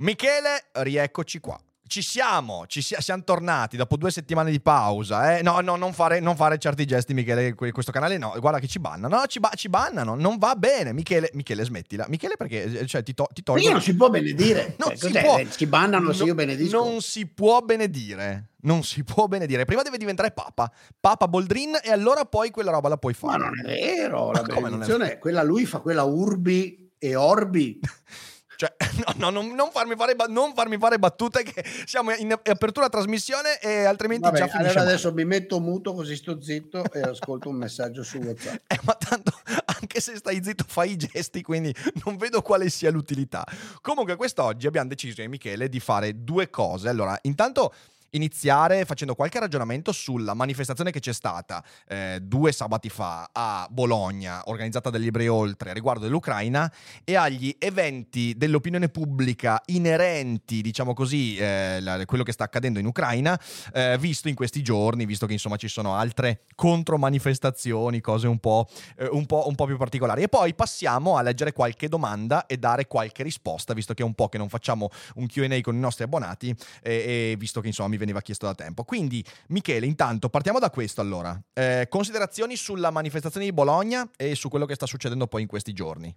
Michele, rieccoci qua. Ci siamo, ci sia- siamo tornati dopo due settimane di pausa. Eh? No, no, non fare, non fare certi gesti, Michele. que- Questo canale no, guarda che ci bannano. No, ci, ba- ci bannano, non va bene. Michele, Michele, smettila. Michele, perché eh, cioè, ti, to- ti Ma tolgo. io non si può benedire. Non Cioè, si cos'è? può. Eh, Ci bannano se No- io benedisco. Non si può benedire. Non si può benedire. Prima deve diventare papa. Papa Boldrin e allora poi quella roba la puoi Ma fare. non è vero, la Ma come non è benedizione, quella lui fa quella urbi e orbi. Cioè, no, no, non, non farmi fare, non farmi fare battute che siamo in apertura trasmissione e altrimenti Vabbè, già finisce allora adesso mi metto muto così sto zitto e ascolto un messaggio su WhatsApp. Eh, ma tanto anche se stai zitto fai i gesti, quindi non vedo quale sia l'utilità. Comunque quest'oggi abbiamo deciso, io e Michele, di fare due cose. Allora, intanto iniziare facendo qualche ragionamento sulla manifestazione che c'è stata eh, due sabati fa a Bologna, organizzata dagli Ebrei Oltre, riguardo dell'Ucraina, e agli eventi dell'opinione pubblica inerenti, diciamo così, eh, la- quello che sta accadendo in Ucraina, eh, visto in questi giorni, visto che insomma ci sono altre contromanifestazioni, cose un po', eh, un, po', un po' più particolari. E poi passiamo a leggere qualche domanda e dare qualche risposta, visto che è un po' che non facciamo un QA con i nostri abbonati e, e visto che insomma mi veniva chiesto da tempo. Quindi, Michele, intanto partiamo da questo allora. Eh, considerazioni sulla manifestazione di Bologna e su quello che sta succedendo poi in questi giorni.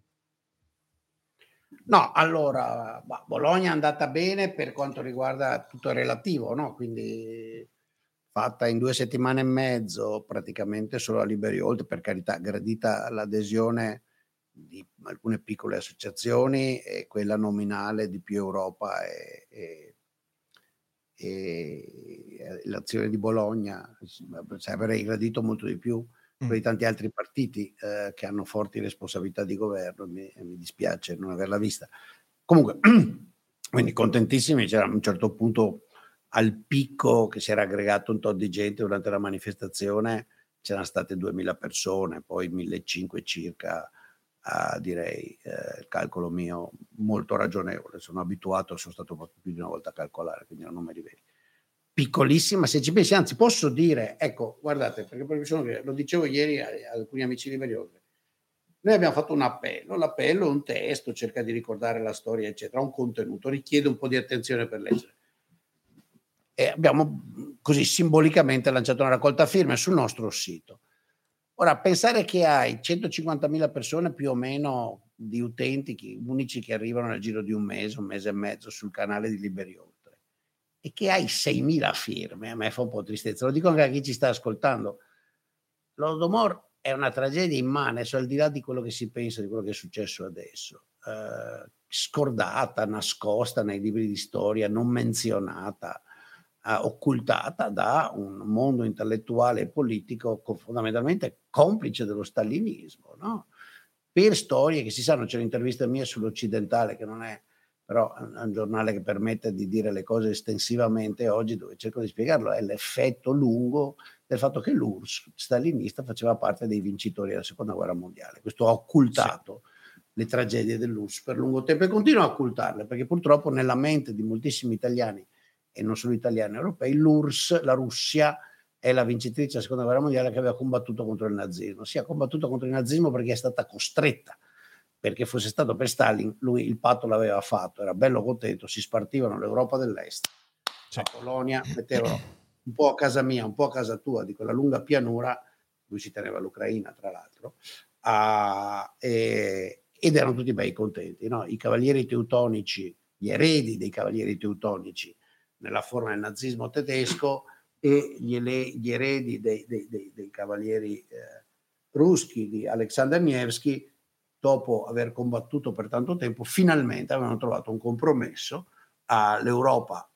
No, allora, Bologna è andata bene per quanto riguarda tutto il relativo, no? Quindi fatta in due settimane e mezzo, praticamente solo a Liberi Oltre, per carità, gradita l'adesione di alcune piccole associazioni e quella nominale di più Europa e, e- e l'azione di Bologna, cioè, avrei gradito molto di più quello di tanti altri partiti eh, che hanno forti responsabilità di governo, mi, mi dispiace non averla vista. Comunque, quindi contentissimi, c'era a un certo punto al picco che si era aggregato un tot di gente durante la manifestazione, c'erano state 2000 persone, poi 1500 circa, a, direi, eh, il calcolo mio molto ragionevole, sono abituato, sono stato più di una volta a calcolare, quindi non numeri veri piccolissima, se ci pensi, anzi posso dire, ecco, guardate, perché proprio sono, lo dicevo ieri a, a alcuni amici di Veriogre, noi abbiamo fatto un appello, l'appello è un testo, cerca di ricordare la storia, eccetera, un contenuto, richiede un po' di attenzione per leggere. E abbiamo così simbolicamente lanciato una raccolta firme sul nostro sito. Ora, pensare che hai 150.000 persone più o meno di utenti che- unici che arrivano nel giro di un mese, un mese e mezzo sul canale di Liberi Oltre e che hai 6.000 firme, a me fa un po' tristezza. Lo dico anche a chi ci sta ascoltando. L'Odomor è una tragedia immane, cioè al di là di quello che si pensa, di quello che è successo adesso. Eh, scordata, nascosta nei libri di storia, non menzionata, occultata da un mondo intellettuale e politico co- fondamentalmente complice dello stalinismo, no? per storie che si sanno, c'è un'intervista mia sull'Occidentale che non è però è un giornale che permette di dire le cose estensivamente oggi, dove cerco di spiegarlo, è l'effetto lungo del fatto che l'URSS stalinista faceva parte dei vincitori della seconda guerra mondiale. Questo ha occultato le tragedie dell'URSS per lungo tempo e continua a occultarle, perché purtroppo nella mente di moltissimi italiani, e non solo italiani europei, l'URSS, la Russia, è la vincitrice della seconda guerra mondiale che aveva combattuto contro il nazismo. Si è combattuto contro il nazismo perché è stata costretta perché fosse stato per Stalin, lui il patto l'aveva fatto, era bello contento, si spartivano l'Europa dell'Est, la Polonia, mettevano un po' a casa mia, un po' a casa tua, di quella lunga pianura, lui si teneva l'Ucraina tra l'altro, ah, e- ed erano tutti bei contenti. no? I cavalieri teutonici, gli eredi dei cavalieri teutonici nella forma del nazismo tedesco e gli, gli eredi dei, dei- dei- dei cavalieri eh, ruschi di Alexander Nevsky dopo aver combattuto per tanto tempo, finalmente avevano trovato un compromesso all'Europa,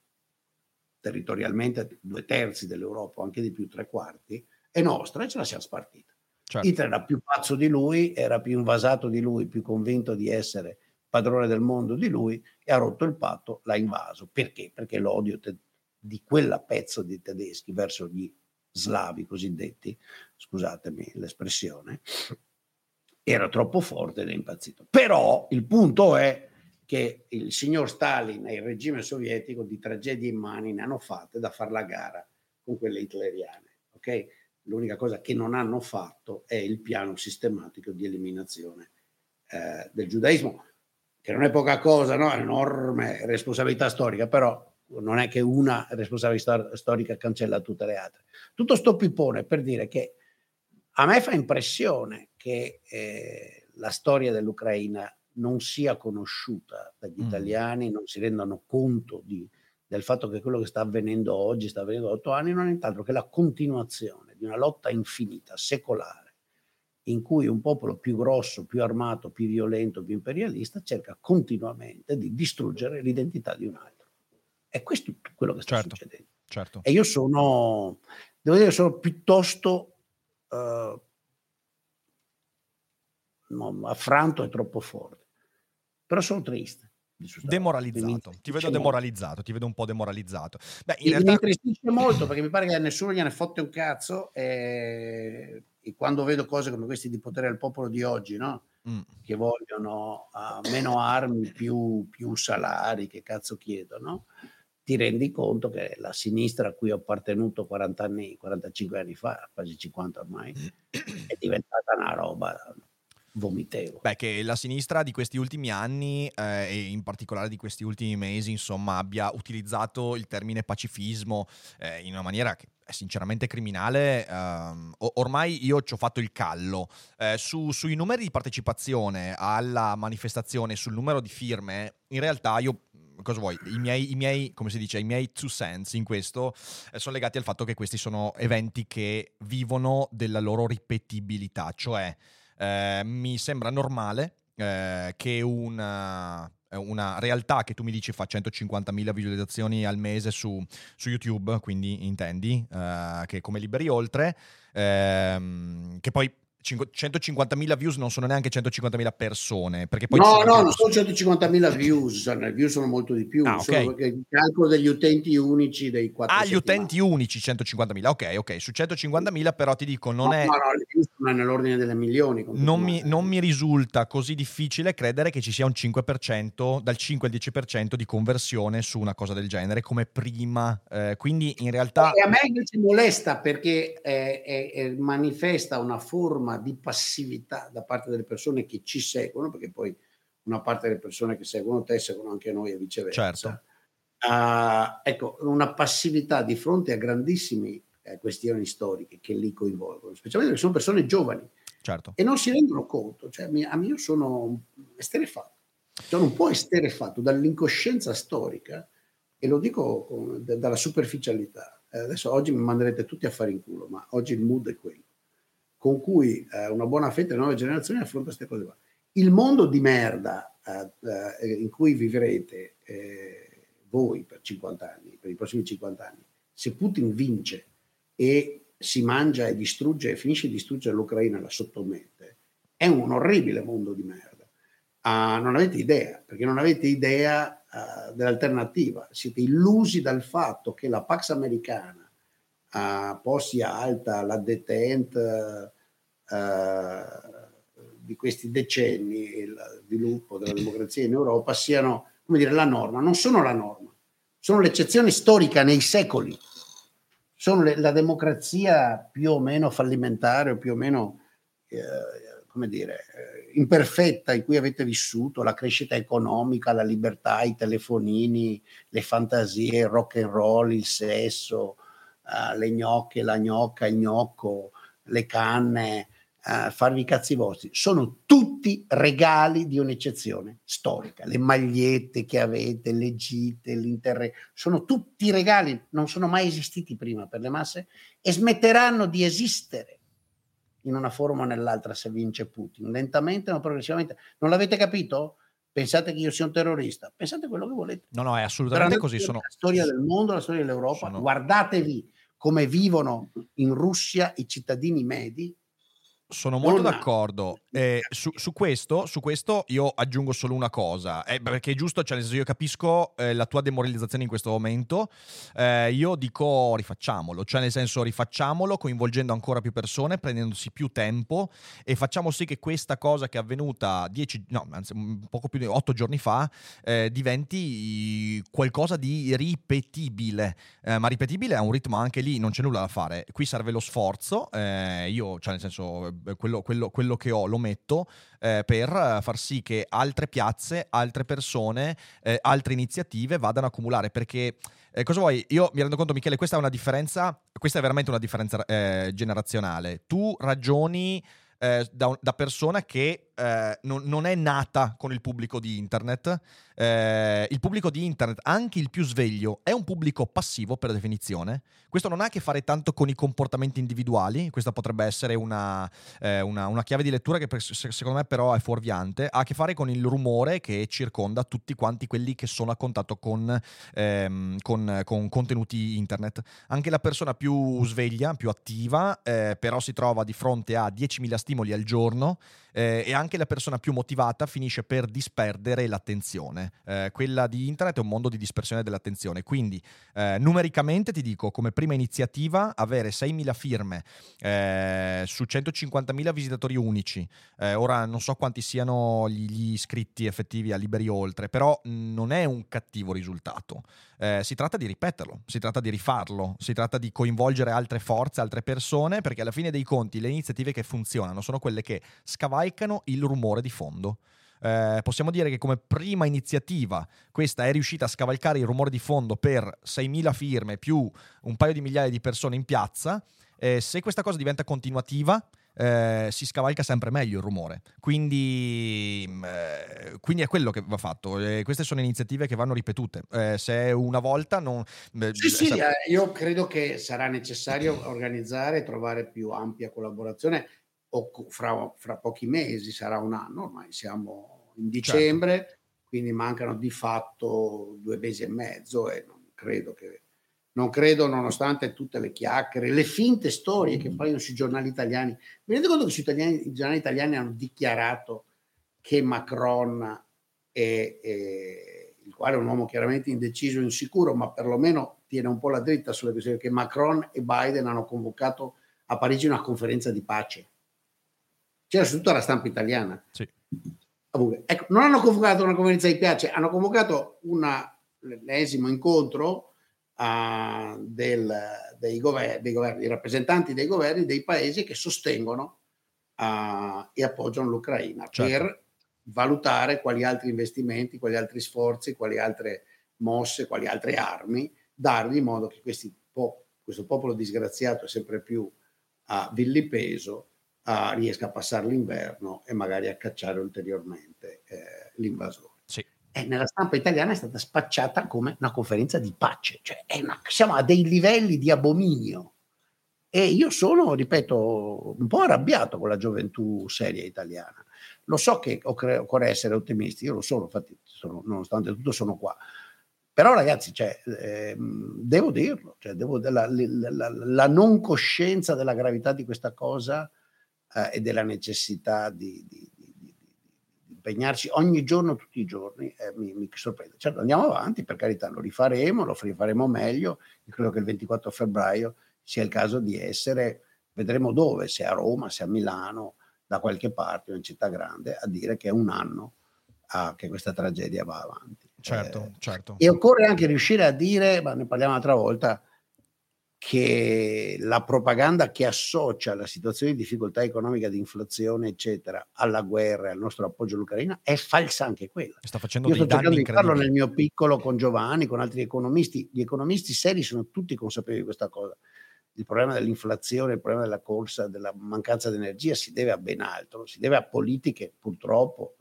territorialmente due terzi dell'Europa, anche di più, tre quarti, è nostra e ce la siamo spartita. Certo. Hitler era più pazzo di lui, era più invasato di lui, più convinto di essere padrone del mondo di lui e ha rotto il patto, l'ha invaso. Perché? Perché l'odio te- di quella pezzo di tedeschi verso gli slavi cosiddetti, scusatemi l'espressione, era troppo forte ed è impazzito. Però il punto è che il signor Stalin e il regime sovietico di tragedie in mani ne hanno fatte da fare la gara con quelle hitleriane. Okay? L'unica cosa che non hanno fatto è il piano sistematico di eliminazione eh, del giudaismo, che non è poca cosa, no? è un'enorme responsabilità storica, però non è che una responsabilità storica cancella tutte le altre. Tutto sto pippone per dire che a me fa impressione che eh, la storia dell'Ucraina non sia conosciuta dagli mm. italiani, non si rendano conto di, del fatto che quello che sta avvenendo oggi, sta avvenendo da otto anni, non è nient'altro che la continuazione di una lotta infinita, secolare, in cui un popolo più grosso, più armato, più violento, più imperialista cerca continuamente di distruggere l'identità di un altro. E questo è quello che sta certo, succedendo. Certo. E io sono, devo dire, sono piuttosto uh, no, affranto è troppo forte, però sono triste. Demoralizzato, ti vedo demoralizzato, ti vedo un po' demoralizzato. Beh, in realtà... Mi intristisce molto perché mi pare che a nessuno gliene fotte un cazzo e, e quando vedo cose come questi di potere al popolo di oggi, no? Mm. che vogliono uh, meno armi, più, più, salari, che cazzo chiedono, ti rendi conto che la sinistra a cui ho appartenuto 40 anni, 45 anni fa, quasi 50 ormai, è diventata una roba vomitevole. Beh, che la sinistra di questi ultimi anni eh, e in particolare di questi ultimi mesi, insomma, abbia utilizzato il termine pacifismo eh, in una maniera che è sinceramente criminale. Um, ormai io ci ho fatto il callo. Eh, su, sui numeri di partecipazione alla manifestazione, sul numero di firme, in realtà io cosa vuoi? I miei, i miei, come si dice, i miei two cents in questo eh, sono legati al fatto che questi sono eventi che vivono della loro ripetibilità, cioè eh, mi sembra normale eh, che una, una, realtà che tu mi dici fa 150.000 visualizzazioni al mese su, su YouTube, quindi intendi, eh, che come liberi oltre, ehm, che poi 150.000 views non sono neanche 150.000 persone. Perché poi no, no, non sono 150.000 views, le views sono molto di più. Ah, okay. il calcolo degli utenti unici dei 4 Ah, gli utenti unici 150.000, ok, ok. Su 150.000 però ti dico, non no, è... No, no, le views sono nell'ordine delle milioni. Non mi, non mi, risulta così difficile credere che ci sia un 5%, dal 5 al 10% di conversione su una cosa del genere come prima. Eh, quindi in realtà... E a me invece molesta perché eh, eh, manifesta una forma di passività da parte delle persone che ci seguono, perché poi una parte delle persone che seguono te seguono anche noi e viceversa. Certo. Uh, ecco, una passività di fronte a grandissime eh, questioni storiche che li coinvolgono, specialmente perché sono persone giovani certo. e non si rendono conto. Cioè, mi, a me io sono esterefatto, sono un po' esterefatto dall'incoscienza storica e lo dico con, d- dalla superficialità. Eh, adesso oggi mi manderete tutti a fare in culo, ma oggi il mood è quello con cui eh, una buona fetta delle nuove generazioni affronta queste cose qua. Il mondo di merda eh, eh, in cui vivrete eh, voi per 50 anni, per i prossimi 50 anni, se Putin vince e si mangia e distrugge e finisce di distruggere l'Ucraina e la sottomette, è un orribile mondo di merda. Uh, non avete idea, perché non avete idea uh, dell'alternativa. Siete illusi dal fatto che la Pax americana a posti alta la detente eh, di questi decenni il sviluppo della democrazia in Europa siano come dire la norma, non sono la norma, sono l'eccezione storica nei secoli, sono le, la democrazia più o meno fallimentare o più o meno eh, come dire eh, imperfetta in cui avete vissuto, la crescita economica, la libertà, i telefonini, le fantasie, il rock and roll, il sesso, uh, le gnocche, la gnocca, il gnocco, le canne, uh, farvi i cazzi vostri. Sono tutti regali di un'eccezione storica. Le magliette che avete, le gite, l'interre, sono tutti regali, non sono mai esistiti prima per le masse e smetteranno di esistere in una forma o nell'altra se vince Putin, lentamente ma progressivamente. Non l'avete capito? Pensate che io sia un terrorista? Pensate quello che volete. No, no, è assolutamente così. Sono... La storia del mondo, la storia dell'Europa, sono... guardatevi come vivono in Russia i cittadini medi Sono molto non d'accordo. Eh, su, su, questo, su, questo, io aggiungo solo una cosa, eh, perché è giusto, cioè nel senso io capisco eh, la tua demoralizzazione in questo momento, eh, io dico rifacciamolo, cioè nel senso rifacciamolo coinvolgendo ancora più persone, prendendosi più tempo e facciamo sì che questa cosa che è avvenuta dieci, no, anzi poco più di otto giorni fa eh, diventi qualcosa di ripetibile, eh, ma ripetibile è un ritmo anche lì, non c'è nulla da fare, qui serve lo sforzo, io cioè nel senso quello, quello, quello che ho lo metto eh, per far sì che altre piazze, altre persone, eh, altre iniziative vadano a accumulare. Perché eh, cosa vuoi? Io mi rendo conto, Michele, questa è una differenza, questa è veramente una differenza eh, generazionale. Tu ragioni eh, da, da, persona che eh, non, non, è nata con il pubblico di internet. Eh, il pubblico di internet, anche il più sveglio, è un pubblico passivo per definizione. Questo non ha a che fare tanto con i comportamenti individuali, questa potrebbe essere una, eh, una, una chiave di lettura che per, secondo me però è fuorviante, ha a che fare con il rumore che circonda tutti quanti quelli che sono a contatto con, ehm, con, con contenuti internet. Anche la persona più sveglia, più attiva, eh, però si trova di fronte a 10.000 stimoli al giorno eh, e anche la persona più motivata finisce per disperdere l'attenzione. Eh, quella di internet è un mondo di dispersione dell'attenzione, quindi eh, numericamente ti dico come prima iniziativa avere 6.000 firme eh, su 150.000 visitatori unici, eh, ora non so quanti siano gli, iscritti effettivi a Liberi Oltre, però non è un cattivo risultato. Eh, si tratta di ripeterlo, si tratta di rifarlo, si tratta di coinvolgere altre forze, altre persone, perché alla fine dei conti le iniziative che funzionano sono quelle che scavalcano il rumore di fondo. Eh, possiamo dire che come prima iniziativa questa è riuscita a scavalcare il rumore di fondo per 6.000 firme più un paio di migliaia di persone in piazza. Eh, se questa cosa diventa continuativa, eh, si scavalca sempre meglio il rumore. Quindi, mm, eh, quindi è quello che va fatto. Eh, queste sono iniziative che vanno ripetute. Eh, se una volta non... sì, sì, sarà... Eh, io credo che sarà necessario organizzare e trovare più ampia collaborazione o fra, fra, pochi mesi, sarà un anno, ormai siamo in certo. dicembre, certo. quindi mancano di fatto due mesi e mezzo e non credo che non credo, nonostante tutte le chiacchiere, le finte storie che paiono sui giornali italiani. Mi rendo conto che sui italiani, i giornali italiani hanno dichiarato che Macron, è, è, il quale è un uomo chiaramente indeciso e insicuro, ma perlomeno tiene un po' la dritta sulle questioni, che Macron e Biden hanno convocato a Parigi una conferenza di pace. C'era su tutta la stampa italiana. Sì. Ecco, non hanno convocato una conferenza di pace, hanno convocato un l'ennesimo incontro uh, del, dei, governi, dei, governi, dei rappresentanti dei governi dei paesi che sostengono uh, e appoggiano l'Ucraina certo. per valutare quali altri investimenti, quali altri sforzi, quali altre mosse, quali altre armi dargli in modo che questi questo popolo disgraziato e sempre più uh, vilipeso uh, riesca a passare l'inverno e magari a cacciare ulteriormente eh, l'invasore eh, nella stampa italiana è stata spacciata come una conferenza di pace, cioè una, siamo a dei livelli di abominio. E io sono, ripeto, un po' arrabbiato con la gioventù seria italiana. Lo so che occorre essere ottimisti, io lo sono, infatti, sono, nonostante tutto sono qua. Però ragazzi, cioè, eh, devo dirlo, cioè, devo, la, la, la, la, non coscienza della gravità di questa cosa eh, e della necessità di, di, impegnarci ogni giorno, tutti i giorni, eh, mi, mi, sorprende. Certo, andiamo avanti, per carità, lo rifaremo, lo rifaremo meglio. Io credo che il 24 febbraio sia il caso di essere, vedremo dove, se a Roma, se a Milano, da qualche parte, in città grande, a dire che è un anno ah, che questa tragedia va avanti. Certo, eh, certo. E occorre anche riuscire a dire, ma ne parliamo un'altra volta, che la propaganda che associa la situazione di difficoltà economica, di inflazione, eccetera, alla guerra e al nostro appoggio all'Ucraina è falsa anche quella. Sta facendo Io sto cercando di farlo nel mio piccolo con Giovanni, con altri economisti. Gli economisti seri sono tutti consapevoli di questa cosa. Il problema dell'inflazione, il problema della corsa, della mancanza di energia si deve a ben altro, si deve a politiche purtroppo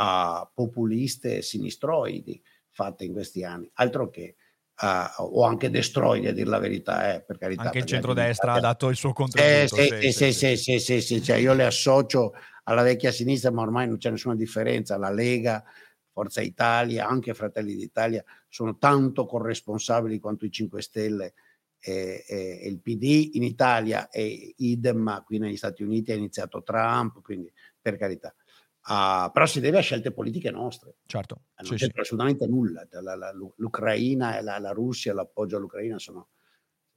a populiste sinistroidi fatte in questi anni, altro che uh, o anche destroy a dire la verità, eh, per carità. Anche il centrodestra ha dato il suo contributo. Eh, sì, sì, sì, sì, sì, cioè io le associo alla vecchia sinistra, ma ormai non c'è nessuna differenza. La Lega, Forza Italia, anche Fratelli d'Italia sono tanto corresponsabili quanto i 5 Stelle e, e, e il PD in Italia è idem, ma qui negli Stati Uniti ha iniziato Trump, quindi per carità. Uh, però si deve a scelte politiche nostre. Certo. Non sì, c'entra sì. assolutamente nulla. La, la, L'Ucraina e la, la Russia, l'appoggio all'Ucraina sono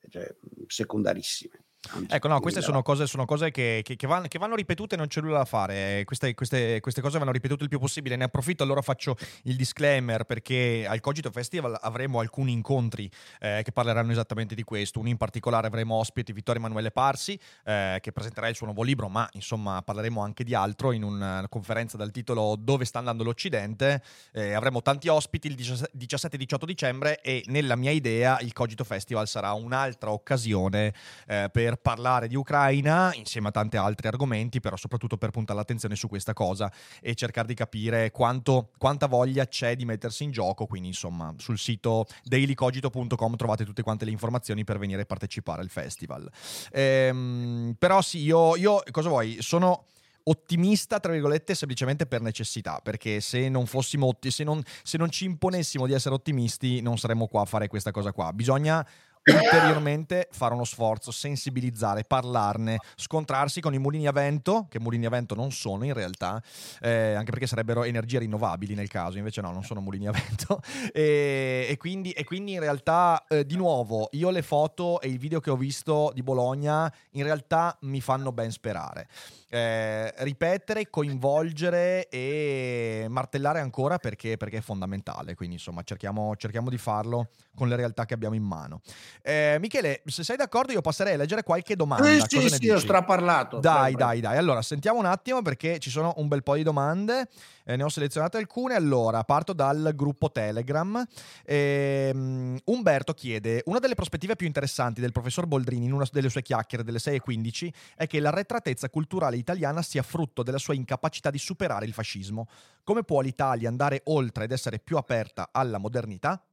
cioè, secondarissime. Ecco, no, queste sono cose, sono cose che, che, che, vanno, che, vanno, ripetute, non c'è nulla da fare. Queste, queste, queste, cose vanno ripetute il più possibile. Ne approfitto, allora faccio il disclaimer perché al Cogito Festival avremo alcuni incontri eh, che parleranno esattamente di questo. Uno in particolare avremo ospiti Vittorio Emanuele Parsi, eh, che presenterà il suo nuovo libro, ma insomma parleremo anche di altro in una conferenza dal titolo Dove sta andando l'Occidente. Eh, avremo tanti ospiti il 17-18 dicembre e nella mia idea il Cogito Festival sarà un'altra occasione eh, per per parlare di Ucraina insieme a tanti altri argomenti, però soprattutto per puntare l'attenzione su questa cosa e cercare di capire quanto, quanta voglia c'è di mettersi in gioco. Quindi, insomma, sul sito dailycogito.com trovate tutte quante le informazioni per venire a partecipare al festival. Ehm, però sì, io, io cosa vuoi? Sono ottimista, tra virgolette, semplicemente per necessità, perché se non fossimo, se non, se non ci imponessimo di essere ottimisti, non saremmo qua a fare questa cosa qua. Bisogna ulteriormente fare uno sforzo, sensibilizzare, parlarne, scontrarsi con i mulini a vento, che mulini a vento non sono in realtà, eh, anche perché sarebbero energie rinnovabili nel caso, invece no, non sono mulini a vento. E, e, quindi, e quindi, in realtà, eh, di nuovo, io le foto e i video che ho visto di Bologna in realtà mi fanno ben sperare eh, ripetere, coinvolgere e martellare ancora perché, perché è fondamentale. Quindi, insomma, cerchiamo, cerchiamo, di farlo con le realtà che abbiamo in mano. Eh, Michele, se sei d'accordo, io passerei a leggere qualche domanda. Eh, sì, sì, ho straparlato. Dai, dai, dai. Allora, sentiamo un attimo perché ci sono un bel po' di domande. Eh, ne ho selezionate alcune. Allora, parto dal gruppo Telegram. Ehm, Umberto chiede: Una delle prospettive più interessanti del professor Boldrini in una delle sue chiacchiere delle 6.15 è che l'arretratezza culturale italiana sia frutto della sua incapacità di superare il fascismo. Come può l'Italia andare oltre ed essere più aperta alla modernità?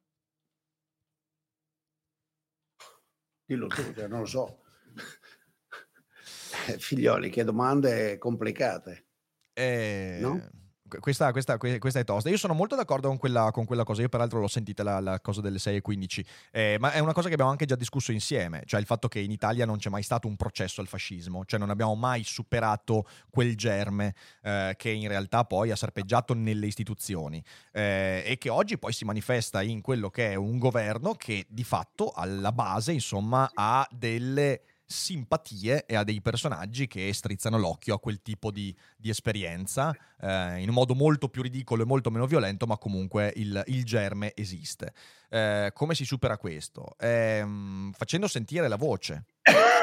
Dillo tu, cioè, non lo so. Eh, figlioli, che domande complicate. Eh... No? Questa, questa, questa, è tosta. Io sono molto d'accordo con quella, con quella cosa. Io, peraltro, l'ho sentita la, la cosa delle 6 e 15. Eh, ma è una cosa che abbiamo anche già discusso insieme. Cioè, il fatto che in Italia non c'è mai stato un processo al fascismo. Cioè, non abbiamo mai superato quel germe eh, che in realtà poi ha serpeggiato nelle istituzioni. Eh, e che oggi poi si manifesta in quello che è un governo che di fatto alla base, insomma, ha delle simpatie e a dei personaggi che strizzano l'occhio a quel tipo di, di esperienza eh, in un modo molto più ridicolo e molto meno violento, ma comunque il, il germe esiste. Eh, come si supera questo? Eh, facendo sentire la voce,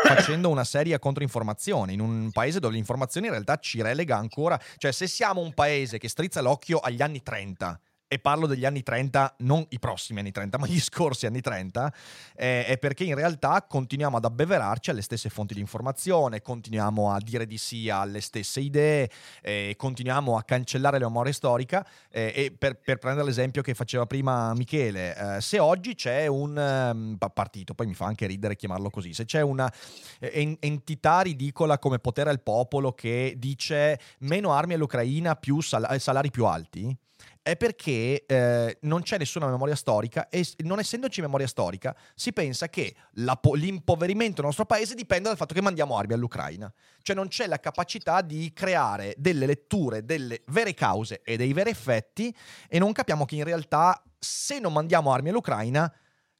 facendo una seria controinformazione in un paese dove l'informazione in realtà ci relega ancora, cioè se siamo un paese che strizza l'occhio agli anni 30 e parlo degli anni 30, non i prossimi anni 30, ma gli scorsi anni 30, eh, è perché in realtà continuiamo ad abbeverarci alle stesse fonti di informazione, continuiamo a dire di sì alle stesse idee, eh, continuiamo a cancellare la memoria storica. Eh, e per, per, prendere l'esempio che faceva prima Michele, eh, se oggi c'è un um, partito, poi mi fa anche ridere chiamarlo così, se c'è una eh, entità ridicola come potere al popolo che dice meno armi all'Ucraina, più sal- salari più alti, è perché eh, non c'è nessuna memoria storica e non essendoci memoria storica si pensa che la, l'impoverimento del nostro paese dipenda dal fatto che mandiamo armi all'Ucraina. Cioè non c'è la capacità di creare delle letture, delle vere cause e dei veri effetti e non capiamo che in realtà se non mandiamo armi all'Ucraina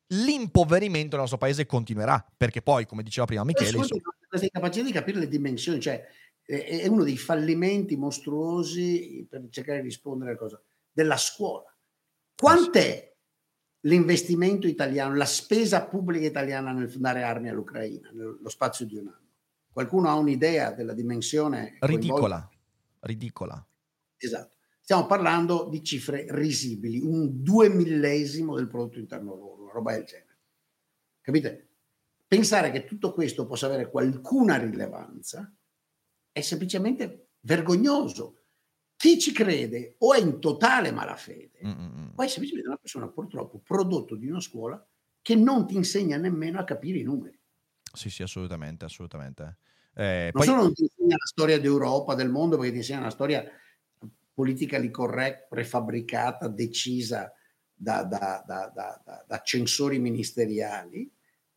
l'impoverimento del nostro paese continuerà perché poi come diceva prima Michele... Insomma... Questa capacità di capire le dimensioni, cioè è uno dei fallimenti mostruosi per cercare di rispondere a cosa della scuola. Quant'è l'investimento italiano, la spesa pubblica italiana nel dare armi all'Ucraina, nello spazio di un anno? Qualcuno ha un'idea della dimensione? Ridicola, ridicola. Esatto. Stiamo parlando di cifre risibili, un due millesimo del prodotto interno lordo, una roba del genere. Capite? Pensare che tutto questo possa avere qualcuna rilevanza è semplicemente vergognoso chi ci crede o è in totale malafede, Mm-mm. o è semplicemente una persona purtroppo prodotto di una scuola che non ti insegna nemmeno a capire i numeri. Sì, sì, assolutamente, assolutamente. Eh, non poi... solo non ti insegna la storia d'Europa, del mondo, perché ti insegna una storia politically correct, prefabbricata, decisa da, da, da, da censori ministeriali,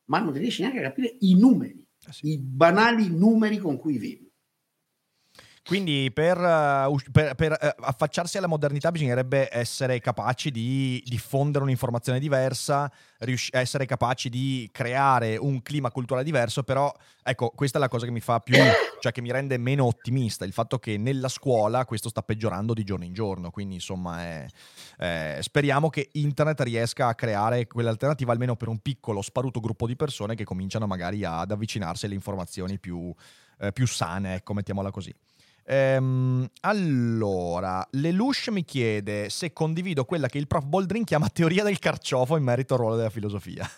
ma non riesci neanche a capire i numeri, eh sì. i banali numeri con cui vivi. Quindi per, uh, per, per uh, affacciarsi alla modernità bisognerebbe essere capaci di diffondere un'informazione diversa, rius- essere capaci di creare un clima culturale diverso, però ecco, questa è la cosa che mi fa più, cioè che mi rende meno ottimista, il fatto che nella scuola questo sta peggiorando di giorno in giorno, quindi insomma è, eh, speriamo che internet riesca a creare quell'alternativa almeno per un piccolo sparuto gruppo di persone che cominciano magari ad avvicinarsi alle informazioni più, eh, più sane, ecco, mettiamola così. Ehm, allora, Lelouch mi chiede se condivido quella che il prof Boldrin chiama teoria del carciofo in merito al ruolo della filosofia.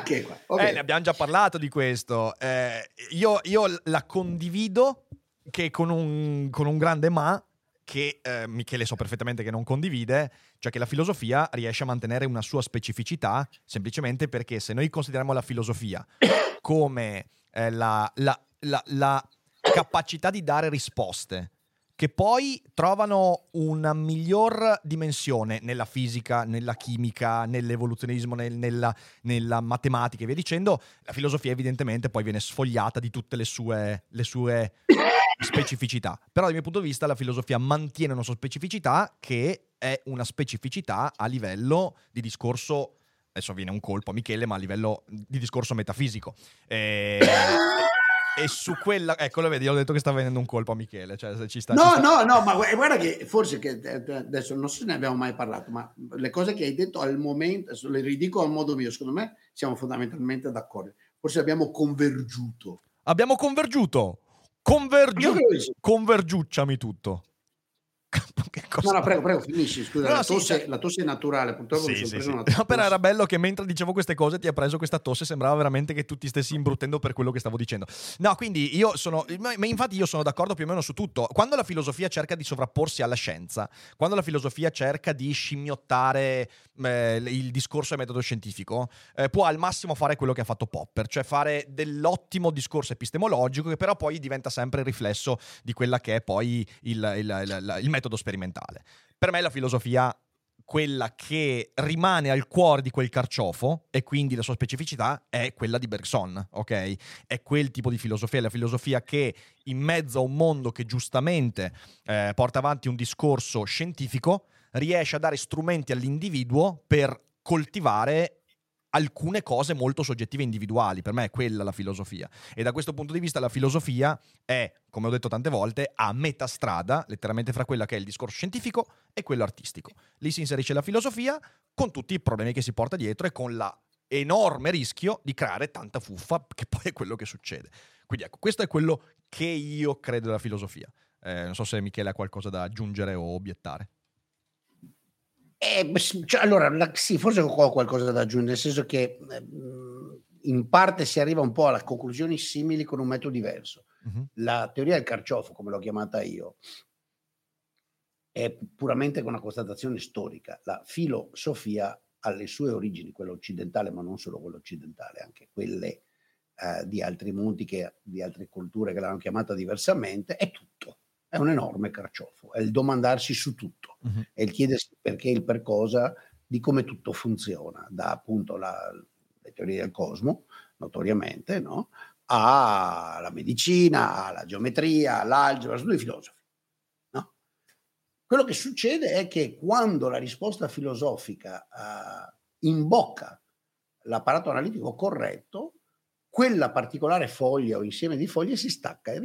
okay, okay. Eh, ne abbiamo già parlato di questo. Eh, io, io, la condivido che con un, con un grande ma che eh, Michele so perfettamente che non condivide, cioè che la filosofia riesce a mantenere una sua specificità semplicemente perché se noi consideriamo la filosofia come eh, la, la, la, la capacità di dare risposte che poi trovano una miglior dimensione nella fisica, nella chimica, nell'evoluzionismo, nel, nella, nella, matematica e via dicendo, la filosofia evidentemente poi viene sfogliata di tutte le sue, le sue specificità. Però dal mio punto di vista la filosofia mantiene una sua specificità che è una specificità a livello di discorso, adesso viene un colpo a Michele, ma a livello di discorso metafisico. E e su quella, ecco lo vedi, ho detto che sta venendo un colpo a Michele. Cioè, se ci sta, no, ci sta... no, no, ma guarda che forse che adesso non so se ne abbiamo mai parlato, ma le cose che hai detto al momento, le ridico a modo mio, secondo me siamo fondamentalmente d'accordo. Forse abbiamo convergiuto. Abbiamo convergiuto. Convergiu- convergiucciami tutto. No, no, prego, prego, finisci. Scusa, no, la, tosse, sì, cioè la, tosse, è naturale. Purtroppo sì, sì, sì. No, però era bello che mentre dicevo queste cose ti ha preso questa tosse. Sembrava veramente che tu ti stessi imbruttendo per quello che stavo dicendo. No, quindi io sono. Ma infatti, io sono d'accordo più o meno su tutto. Quando la filosofia cerca di sovrapporsi alla scienza, quando la filosofia cerca di scimmiottare eh, il discorso e metodo scientifico, eh, può al massimo fare quello che ha fatto Popper, cioè fare dell'ottimo discorso epistemologico che però poi diventa sempre il riflesso di quella che è poi il, il, il, il metodo sperimentale. Per me la filosofia quella che rimane al cuore di quel carciofo e quindi la sua specificità è quella di Bergson, ok? È quel tipo di filosofia, la filosofia che in mezzo a un mondo che giustamente eh, porta avanti un discorso scientifico riesce a dare strumenti all'individuo per coltivare alcune cose molto soggettive e individuali. Per me è quella la filosofia. E da questo punto di vista la filosofia è, come ho detto tante volte, a metà strada, letteralmente fra quella che è il discorso scientifico e quello artistico. Lì si inserisce la filosofia con tutti i problemi che si porta dietro e con l'enorme rischio di creare tanta fuffa, che poi è quello che succede. Quindi ecco, questo è quello che io credo della filosofia. Eh, non so se Michele ha qualcosa da aggiungere o obiettare. Eh, cioè, allora, la, sì, forse ho qualcosa da aggiungere, nel senso che eh, in parte si arriva un po' a conclusioni simili con un metodo diverso. Uh-huh. La teoria del carciofo, come l'ho chiamata io, è puramente una constatazione storica. La filosofia ha le sue origini, quella occidentale, ma non solo quella occidentale, anche quelle eh, di altri mondi, che, di altre culture che l'hanno chiamata diversamente, è tutto è un enorme carciofo, è il domandarsi su tutto, uh-huh. è il chiedersi perché il per cosa di come tutto funziona, da appunto la, le teorie del cosmo, notoriamente, no? alla medicina, alla geometria, all'algebra, sono due filosofi. No? Quello che succede è che quando la risposta filosofica uh, imbocca l'apparato analitico corretto, quella particolare foglia o insieme di foglie si stacca e,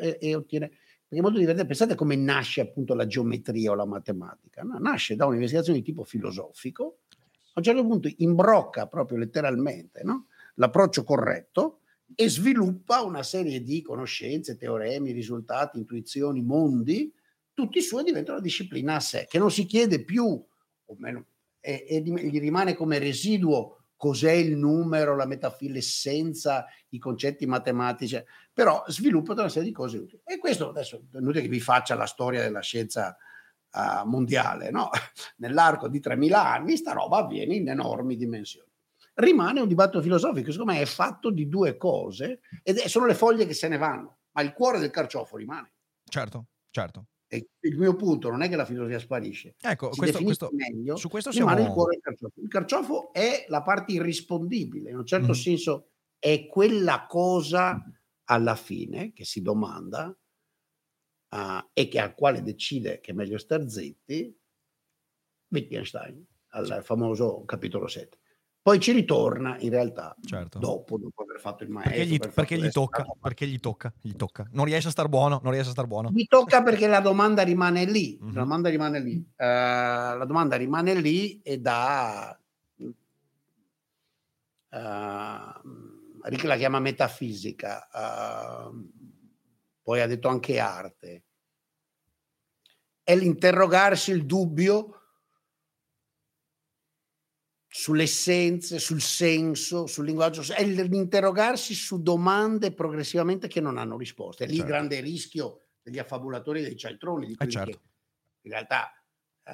e, e ottiene perché è molto divertente. Pensate come nasce appunto la geometria o la matematica. No? Nasce da un'investigazione di tipo filosofico, a un certo punto imbrocca proprio letteralmente no? l'approccio corretto e sviluppa una serie di conoscenze, teoremi, risultati, intuizioni, mondi, tutti suoi diventano una disciplina a sé, che non si chiede più, o meno, e, e gli rimane come residuo cos'è il numero, la metafilessenza, i concetti matematici, però sviluppa una serie di cose utili. E questo adesso è inutile che vi faccia la storia della scienza uh, mondiale, no? Nell'arco di 3.000 anni sta roba avviene in enormi dimensioni. Rimane un dibattito filosofico, secondo me è fatto di due cose ed è, sono le foglie che se ne vanno, ma il cuore del carciofo rimane. Certo, certo. Il mio punto non è che la filosofia sparisce. Ecco, questo, questo, meglio, su questo siamo... rimane il cuore del carciofo. Il carciofo è la parte irrispondibile, in un certo mm. senso è quella cosa alla fine che si domanda uh, e che al quale decide che è meglio star zitti, Wittgenstein, al famoso capitolo 7. Poi ci ritorna in realtà certo. dopo, dopo aver fatto il maestro. Perché gli, perché gli tocca, perché gli tocca, gli tocca. Non riesce a star buono, non riesce a star buono. Gli tocca perché la domanda rimane lì. Mm-hmm. La domanda rimane lì. Uh, la domanda rimane lì e da... Uh, Rick la chiama metafisica, uh, poi ha detto anche arte. È l'interrogarsi, il dubbio sulle essenze, sul senso, sul linguaggio, è l'interrogarsi su domande progressivamente che non hanno risposte. È lì il certo. grande rischio degli affabulatori dei cialtroni, di eh quelli eh certo. in realtà eh,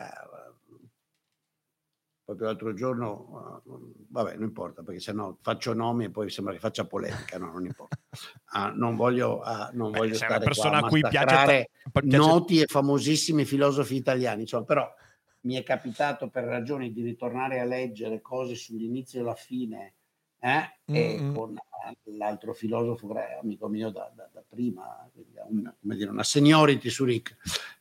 proprio l'altro giorno, uh, vabbè, non importa, perché se no faccio nomi e poi sembra che faccia polemica, no, non importa. Uh, non voglio, uh, non Beh, voglio stare una persona qua a cui piace, piace noti e famosissimi filosofi italiani, insomma, però mi è capitato per ragioni di ritornare a leggere cose sull'inizio e la fine, eh? mm-hmm. con l'altro filosofo, amico mio da, da, da prima, una, dire, una seniority su Rick,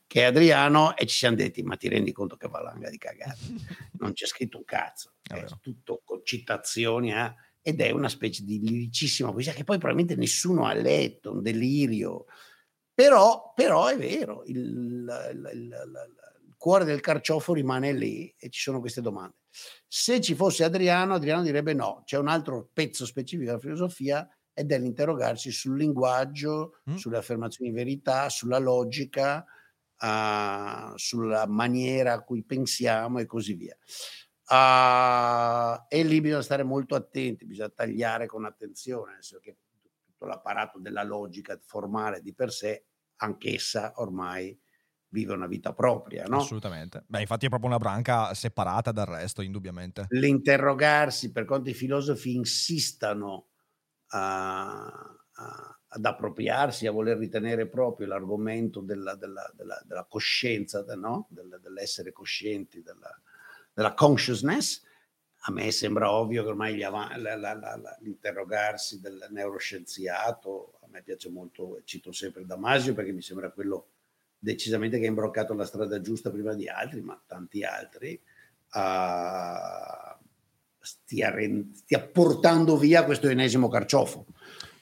che è Adriano, e ci siamo detti, ma ti rendi conto che valanga di cagare? Non c'è scritto un cazzo, è tutto con citazioni, eh? ed è una specie di liricissima poesia che poi probabilmente nessuno ha letto, un delirio, però, però è vero, il, il, il, cuore del carciofo rimane lì e ci sono queste domande. Se ci fosse Adriano, Adriano direbbe no, c'è un altro pezzo specifico della filosofia ed è l'interrogarsi sul linguaggio, mm. sulle affermazioni di verità, sulla logica, uh, sulla maniera a cui pensiamo e così via. Uh, e lì bisogna stare molto attenti, bisogna tagliare con attenzione, nel senso che tutto l'apparato della logica formale di per sé, anch'essa ormai vive una vita propria, no? Assolutamente. Beh, infatti è proprio una branca separata dal resto, indubbiamente. L'interrogarsi, per quanto i filosofi insistano a, a, ad appropriarsi, a voler ritenere proprio l'argomento della, della, della, della coscienza, no? Del, dell'essere coscienti, della, della consciousness, a me sembra ovvio che ormai av- la, la, la, l'interrogarsi del neuroscienziato, a me piace molto, cito sempre Damasio perché mi sembra quello decisamente che ha imbroccato la strada giusta prima di altri, ma tanti altri, uh, stia, stia, portando via questo enesimo carciofo,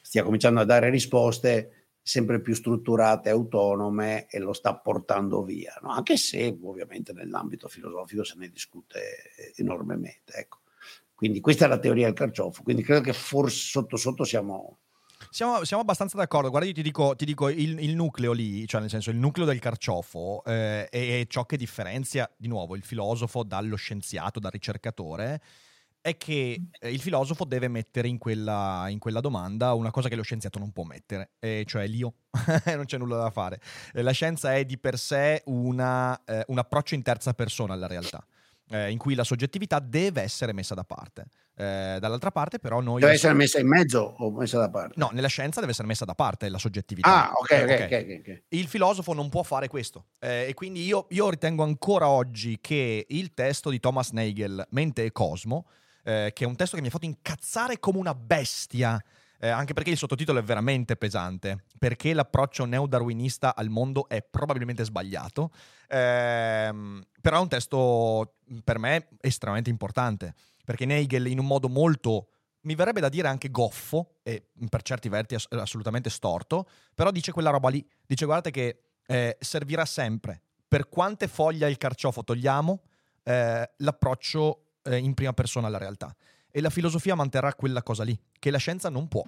stia cominciando a dare risposte sempre più strutturate, autonome e lo sta portando via, no? anche se ovviamente nell'ambito filosofico se ne discute enormemente. Ecco. Quindi questa è la teoria del carciofo, quindi credo che forse sotto sotto siamo siamo, siamo, abbastanza d'accordo. Guarda, io ti dico, ti dico il, il, nucleo lì, cioè nel senso il nucleo del carciofo, eh, è, ciò che differenzia di nuovo il filosofo dallo scienziato, dal ricercatore è che eh, il filosofo deve mettere in quella, in quella, domanda una cosa che lo scienziato non può mettere, eh, cioè l'io. non c'è nulla da fare. Eh, la scienza è di per sé una, eh, un approccio in terza persona alla realtà eh, in cui la soggettività deve essere messa da parte. Eh, dall'altra parte, però, noi. Deve essere messa in mezzo o messa da parte? No, nella scienza deve essere messa da parte la soggettività. Ah, ok, ok, okay. okay. Il filosofo non può fare questo. Eh, e quindi io, io, ritengo ancora oggi che il testo di Thomas Nagel, Mente e Cosmo, eh, che è un testo che mi ha fatto incazzare come una bestia eh, anche perché il sottotitolo è veramente pesante, perché l'approccio neodarwinista al mondo è probabilmente sbagliato, ehm, però è un testo per me estremamente importante, perché Nagel in un modo molto mi verrebbe da dire anche goffo e per certi verti ass- assolutamente storto, però dice quella roba lì, dice guardate che eh, servirà sempre, per quante foglie il carciofo togliamo, eh, l'approccio eh, in prima persona alla realtà. E la filosofia manterrà quella cosa lì, che la scienza non può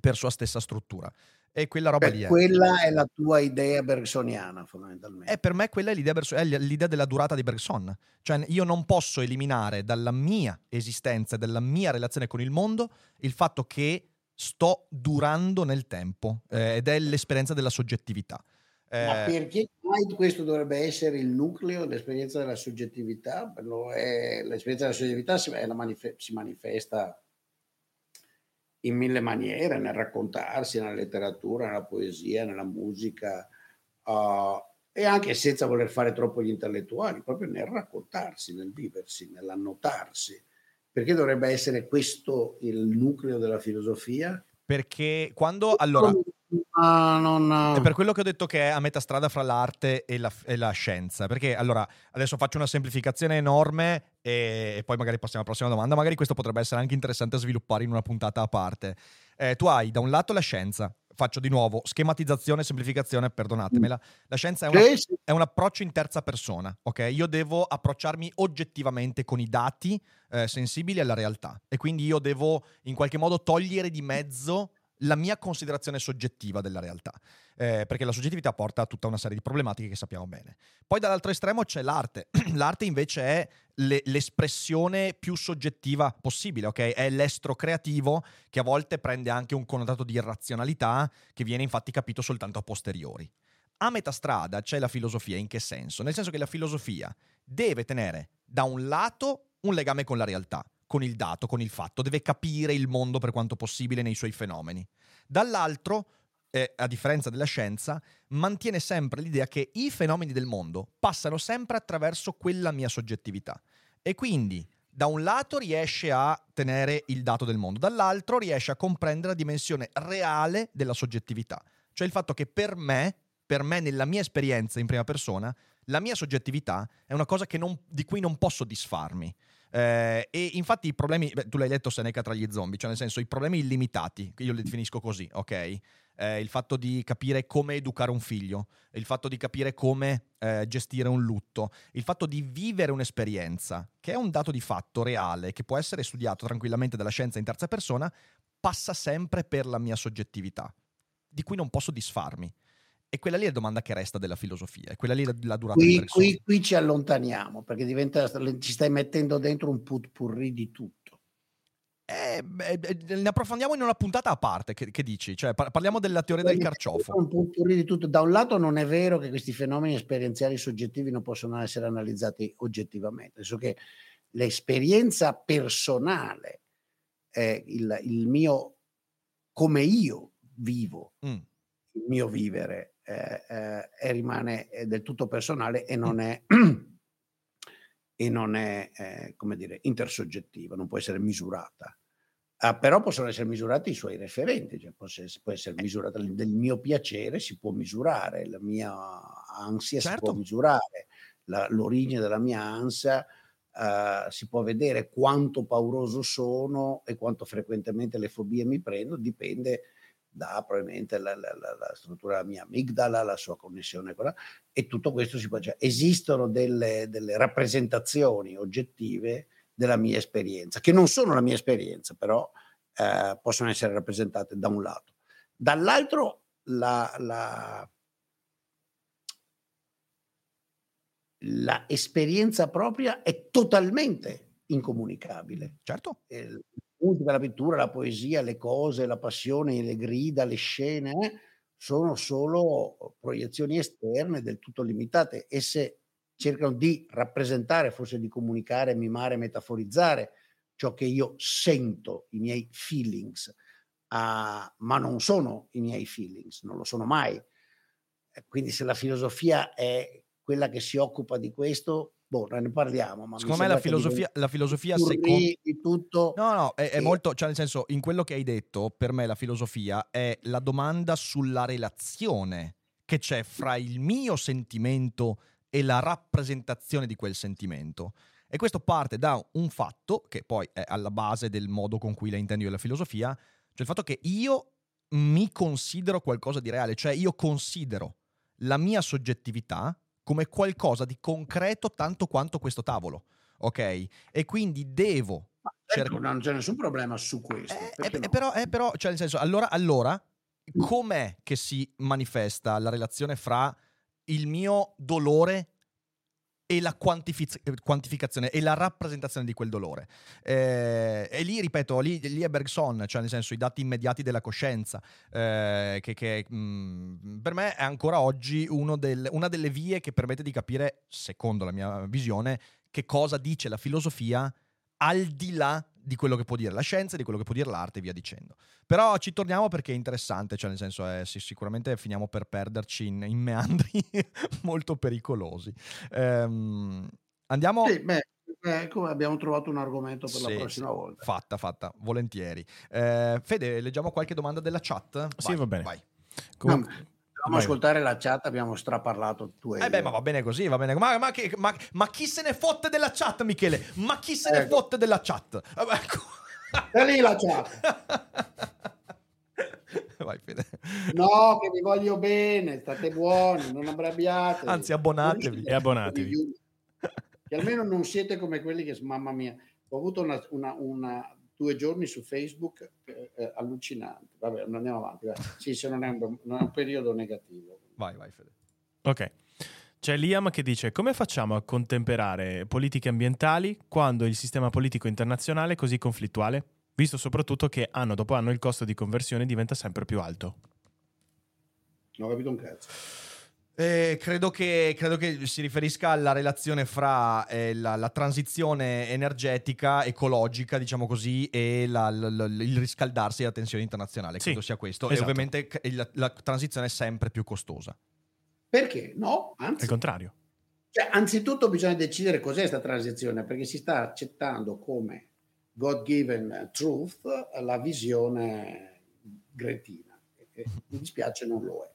per sua stessa struttura. E quella roba Beh, lì è. Quella è la tua idea bergsoniana, fondamentalmente. E per me quella è l'idea, è l'idea della durata di Bergson. Cioè, io non posso eliminare dalla mia esistenza, dalla mia relazione con il mondo, il fatto che sto durando nel tempo eh, ed è l'esperienza della soggettività. Ma eh, perché mai questo dovrebbe essere il nucleo dell'esperienza della soggettività? È, l'esperienza della soggettività si, manif- si, manifesta in mille maniere, nel raccontarsi, nella letteratura, nella poesia, nella musica. Uh, e anche senza voler fare troppo gli intellettuali, proprio nel raccontarsi, nel viversi, nell'annotarsi. Perché dovrebbe essere questo il nucleo della filosofia? Perché quando allora Ah, non... È per quello che ho detto che è a metà strada fra l'arte e la, e la scienza. Perché allora adesso faccio una semplificazione enorme e, e, poi magari passiamo alla prossima domanda. Magari questo potrebbe essere anche interessante sviluppare in una puntata a parte. Eh, tu hai da un lato la scienza, faccio di nuovo schematizzazione, semplificazione, perdonatemela. La scienza è, una, è, un approccio in terza persona, ok? Io devo approcciarmi oggettivamente con i dati eh, sensibili alla realtà e quindi io devo in qualche modo togliere di mezzo la mia considerazione soggettiva della realtà, eh, perché la soggettività porta a tutta una serie di problematiche che sappiamo bene. Poi dall'altro estremo c'è l'arte. l'arte invece è le, l'espressione più soggettiva possibile, ok? È l'estro creativo che a volte prende anche un connotato di irrazionalità che viene infatti capito soltanto a posteriori. A metà strada c'è la filosofia, in che senso? Nel senso che la filosofia deve tenere da un lato un legame con la realtà, con il dato, con il fatto, deve capire il mondo per quanto possibile nei suoi fenomeni. Dall'altro, eh, a differenza della scienza, mantiene sempre l'idea che i fenomeni del mondo passano sempre attraverso quella mia soggettività. E quindi, da un lato riesce a tenere il dato del mondo, dall'altro riesce a comprendere la dimensione reale della soggettività. Cioè il fatto che per me, per me nella mia esperienza in prima persona, la mia soggettività è una cosa non, di cui non posso disfarmi. Eh, e infatti i problemi, beh, tu l'hai letto Seneca tra gli zombie, cioè nel senso i problemi illimitati, io li definisco così, ok? Eh, il fatto di capire come educare un figlio, il fatto di capire come eh, gestire un lutto, il fatto di vivere un'esperienza, che è un dato di fatto reale, che può essere studiato tranquillamente dalla scienza in terza persona, passa sempre per la mia soggettività, di cui non posso disfarmi. E quella lì è la domanda che resta della filosofia, è quella lì la durata qui, qui, qui, ci allontaniamo, perché diventa, ci stai mettendo dentro un putpurri di tutto. Eh, beh, ne approfondiamo in una puntata a parte, che, che dici? Cioè, parliamo della teoria del carciofo. Un putpurri di tutto. Da un lato non è vero che questi fenomeni esperienziali soggettivi non possono essere analizzati oggettivamente, nel senso che l'esperienza personale, è il, il mio, come io vivo, mm. il mio vivere, eh, eh, rimane eh, del tutto personale e non è, e non è eh, come dire, intersoggettiva, non può essere misurata. Ah, però possono essere misurati i suoi referenti, cioè può, essere, può essere misurata del mio piacere, si può misurare, la mia ansia certo. si può certo. misurare, la, l'origine della mia ansia Uh, si può vedere quanto pauroso sono e quanto frequentemente le fobie mi prendo, dipende da probabilmente la, la, la, struttura della mia amigdala, la sua connessione con la, e tutto questo si può, cioè, esistono delle, delle, rappresentazioni oggettive della mia esperienza, che non sono la mia esperienza, però eh, possono essere rappresentate da un lato. Dall'altro la, la, la esperienza propria è totalmente incomunicabile. Certo. Eh, musica, la pittura, la poesia, le cose, la passione, le grida, le scene, eh, sono solo proiezioni esterne del tutto limitate. Esse cercano di rappresentare, forse di comunicare, mimare, metaforizzare ciò che io sento, i miei feelings, uh, ma non sono i miei feelings, non lo sono mai. Quindi se la filosofia è quella che si occupa di questo, boh, ne parliamo. Ma Secondo me la filosofia, la filosofia secondo... di tutto. No, no, è, è e... molto, cioè nel senso, in quello che hai detto, per me la filosofia è la domanda sulla relazione che c'è fra il mio sentimento e la rappresentazione di quel sentimento. E questo parte da un fatto, che poi è alla base del modo con cui la intendo io la filosofia, cioè il fatto che io mi considero qualcosa di reale, cioè io considero la mia soggettività come qualcosa di concreto tanto quanto questo tavolo. Ok? E quindi devo. Certo, non c'è nessun problema su questo. Eh, eh, no? Però, eh, però, cioè nel senso, allora, allora, com'è che si manifesta la relazione fra il mio dolore e la quantifiz- quantificazione e la rappresentazione di quel dolore. Eh, e lì, ripeto, lì, lì, è Bergson, cioè nel senso i dati immediati della coscienza, eh, che, che mh, mm, per me è ancora oggi del, una delle vie che permette di capire, secondo la mia visione, che cosa dice la filosofia al di là di quello che può dire la scienza, di quello che può dire l'arte e via dicendo. Però ci torniamo perché è interessante, cioè nel senso è, sì, sicuramente finiamo per perderci in, in meandri molto pericolosi. Ehm, andiamo... Sì, beh, ecco, abbiamo trovato un argomento per Sì, la prossima sì. volta. Fatta, fatta, volentieri. Eh, Fede, leggiamo qualche domanda della chat? Sì, Vai, va bene. vai. Comunque, Dobbiamo ascoltare la chat, abbiamo straparlato tu e Eh beh, io. ma va bene così, va bene. Ma, ma che- ma- ma chi se ne fotte della chat, Michele? Ma chi se ne Ecco. fotte della chat? Eh, beh, ecco. È lì la chat. Vai, Fede. No, che vi voglio bene, state buoni, non abbracciate. Anzi, abbonatevi. E abbonatevi. Che almeno non siete come quelli che, mamma mia, ho avuto una, una- una- due giorni su Facebook eh, eh, allucinanti. Vabbè, andiamo avanti. vai. Sì, se non è un, non è un periodo negativo. Vai, vai, Fede. Ok. C'è Liam che dice come facciamo a contemperare politiche ambientali quando il sistema politico internazionale è così conflittuale? Visto soprattutto che anno dopo anno il costo di conversione diventa sempre più alto. Non ho capito un cazzo. Eh, credo, che, credo che si riferisca alla relazione fra eh, la, la transizione energetica, ecologica, diciamo così, e la- la- la- il riscaldarsi della tensione internazionale. Credo Sì, sia questo. esatto. E ovviamente la, la transizione è sempre più costosa. Perché? No, È anzi, il contrario. Cioè, anzitutto bisogna decidere cos'è questa transizione, perché si sta accettando come God-given truth la visione gretina. E mi dispiace, non lo è.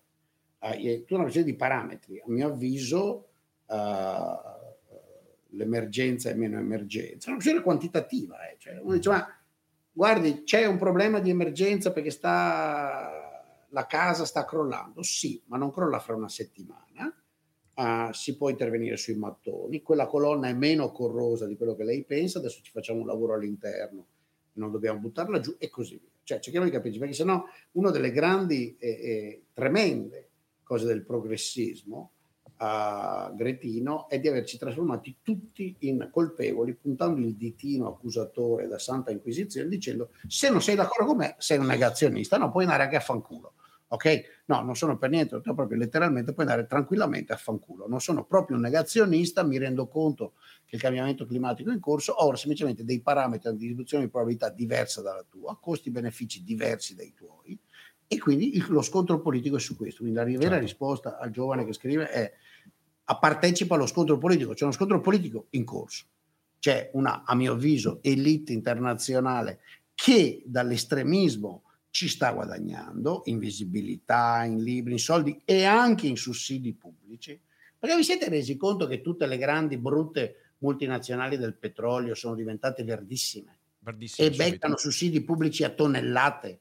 È tutta una serie di parametri. A mio avviso, ah, l'emergenza è meno emergenza. È una questione quantitativa. eh. Cioè, uno dice, ma guardi, c'è un problema di emergenza perché sta, la casa sta crollando. Sì, ma non crolla fra una settimana. Ah, si può intervenire sui mattoni, quella colonna è meno corrosa di quello che lei pensa, adesso ci facciamo un lavoro all'interno, non dobbiamo buttarla giù e così via. Cioè, cerchiamo di capirci, perché sennò una delle grandi e e tremende cose del progressismo ah, gretino è di averci trasformati tutti in colpevoli, puntando il ditino accusatore da Santa Inquisizione, dicendo se non sei d'accordo con me sei un negazionista, no, puoi andare anche a fanculo. Ok? No, non sono per niente, proprio letteralmente puoi andare tranquillamente a fanculo. Non sono proprio un negazionista, mi rendo conto che il cambiamento climatico è in corso, ho semplicemente dei parametri di distribuzione di probabilità diversa dalla tua, costi-benefici diversi dai tuoi, e quindi il- lo scontro politico è su questo. Quindi la vera Certo. risposta al giovane che scrive è partecipa allo scontro politico, c'è uno scontro politico in corso. C'è una, a mio avviso, elite internazionale che dall'estremismo ci sta guadagnando in visibilità, in libri, in soldi e anche in sussidi pubblici. Perché vi siete resi conto che tutte le grandi brutte multinazionali del petrolio sono diventate verdissime Verdissimo, e subito. beccano sussidi pubblici a tonnellate?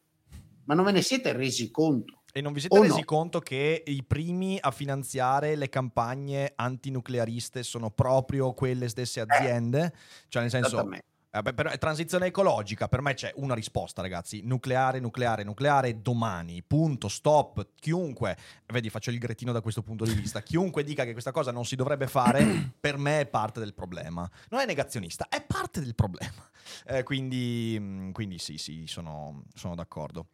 Ma non ve ne siete resi conto? E non vi siete O resi no? conto che i primi a finanziare le campagne antinucleariste sono proprio quelle stesse aziende? Cioè, nel senso, eh, beh, però, transizione ecologica, per me c'è una risposta, ragazzi. Nucleare, nucleare, nucleare domani. Punto, stop. Chiunque, vedi, faccio il gretino da questo punto di vista. Chiunque dica che questa cosa non si dovrebbe fare, per me è parte del problema. Non è negazionista, è parte del problema. Eh, quindi, mm, quindi sì, sì, sono, sono d'accordo.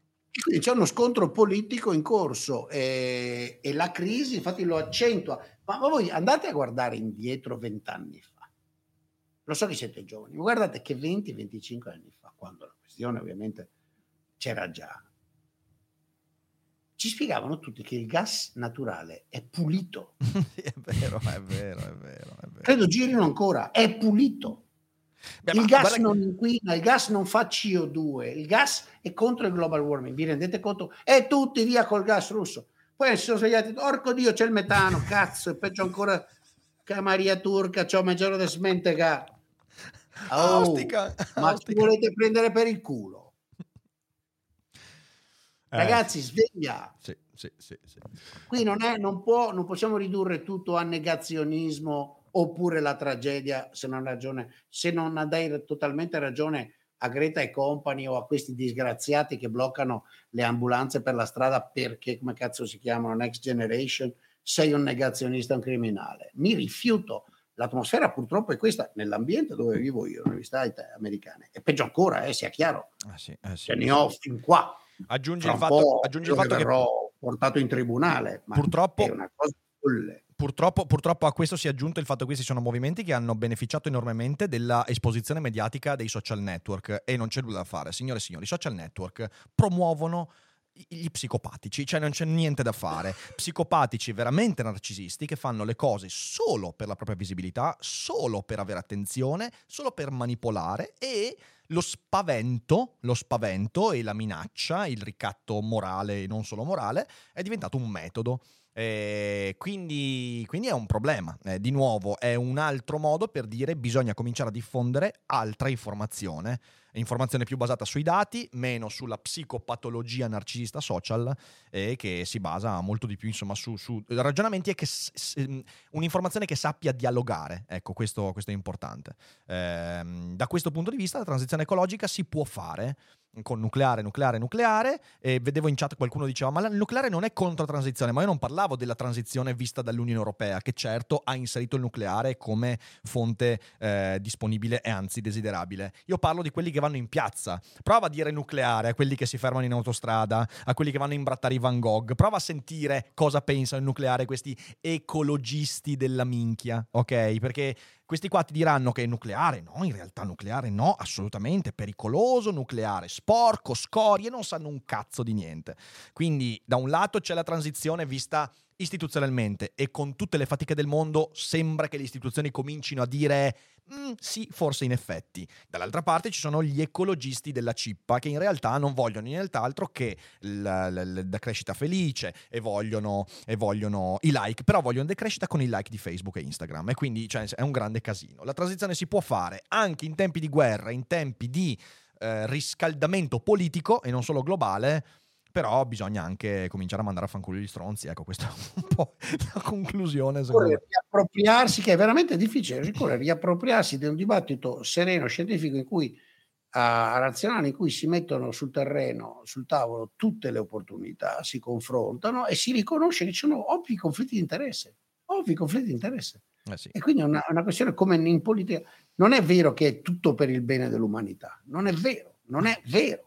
Quindi c'è uno scontro politico in corso e, e la crisi infatti lo accentua. Ma, ma voi andate a guardare indietro vent'anni fa. Lo so che siete giovani, ma guardate che 20-25 anni fa, quando la questione ovviamente c'era già, ci spiegavano tutti che il gas naturale è pulito. È vero, è vero, è vero. È vero. Credo girino ancora, è pulito. Beh, il gas che- non inquina, il gas non fa CO2, il gas è contro il global warming, vi rendete conto? E tutti via col gas russo. Poi si sono svegliati, orco Dio, c'è il metano, cazzo, e peggio ancora che Maria Turca, c'ho mezz'ora di smentega. Oh, Ostica, ma ci ostica. volete prendere per il culo? Eh, Ragazzi, sveglia. Sì, sì, sì. Qui non, è, non, può, non possiamo ridurre tutto a negazionismo oppure la tragedia, se non, ragione, se non dai totalmente ragione a Greta e company o a questi disgraziati che bloccano le ambulanze per la strada perché, come cazzo si chiamano, Next Generation, sei un negazionista, un criminale. Mi rifiuto. L'atmosfera purtroppo è questa nell'ambiente dove vivo io, università it- americane. E peggio ancora, eh, sia chiaro, Ah, sì, eh, sì, ce ne sì. ho fin qua. Aggiungi Fra il fatto, aggiungi il io fatto che verrò portato in tribunale, ma purtroppo è una cosa folle. Purtroppo, purtroppo, a questo si è aggiunto il fatto che questi sono movimenti che hanno beneficiato enormemente della esposizione mediatica dei social network e non c'è nulla da fare. Signore e signori, i social network promuovono gli psicopatici, cioè non c'è niente da fare. Psicopatici veramente narcisisti che fanno le cose solo per la propria visibilità, solo per avere attenzione, solo per manipolare e lo spavento, lo spavento e la minaccia, il ricatto morale e non solo morale, è diventato un metodo. Eh, quindi, quindi, è un problema. Eh, di nuovo, è un altro modo per dire bisogna cominciare a diffondere altra informazione. Informazione più basata sui dati, meno sulla psicopatologia narcisista social e che si basa molto di più insomma, su, su ragionamenti e che s- s- un'informazione che sappia dialogare. Ecco, questo, questo è importante. Eh, da questo punto di vista la transizione ecologica si può fare con nucleare, nucleare, nucleare. E vedevo in chat qualcuno diceva: Ma il nucleare non è contro la transizione. Ma io non parlavo della transizione vista dall'Unione Europea, che certo ha inserito il nucleare come fonte eh, disponibile e anzi desiderabile. Io parlo di quelli che vanno in piazza. Prova a dire nucleare a quelli che si fermano in autostrada, a quelli che vanno a imbrattare i Van Gogh. Prova a sentire cosa pensano il nucleare questi ecologisti della minchia, ok? Perché questi qua ti diranno che è nucleare, no, in realtà nucleare no, assolutamente, pericoloso, nucleare. Sporco, scorie, non sanno un cazzo di niente. Quindi da un lato c'è la transizione vista istituzionalmente e con tutte le fatiche del mondo sembra che le istituzioni comincino a dire mm, sì, forse in effetti. Dall'altra parte ci sono gli ecologisti della cippa che in realtà non vogliono nient'altro che la, la, la decrescita felice e vogliono, e vogliono, i like, però vogliono decrescita con i like di Facebook e Instagram e quindi cioè, è un grande casino. La transizione si può fare anche in tempi di guerra, in tempi di eh, riscaldamento politico e non solo globale però bisogna anche cominciare a mandare a fanculo gli stronzi. Ecco, questa è un po' la conclusione. Occorre riappropriarsi, che è veramente difficile, occorre riappropriarsi di un dibattito sereno, scientifico, in cui a razionale, in cui si mettono sul terreno, sul tavolo, tutte le opportunità, si confrontano e si riconosce che ci sono ovvi conflitti di interesse. Ovvi conflitti di interesse. Eh sì. E quindi è una, una questione come in politica. Non è vero che è tutto per il bene dell'umanità, non è vero, non è vero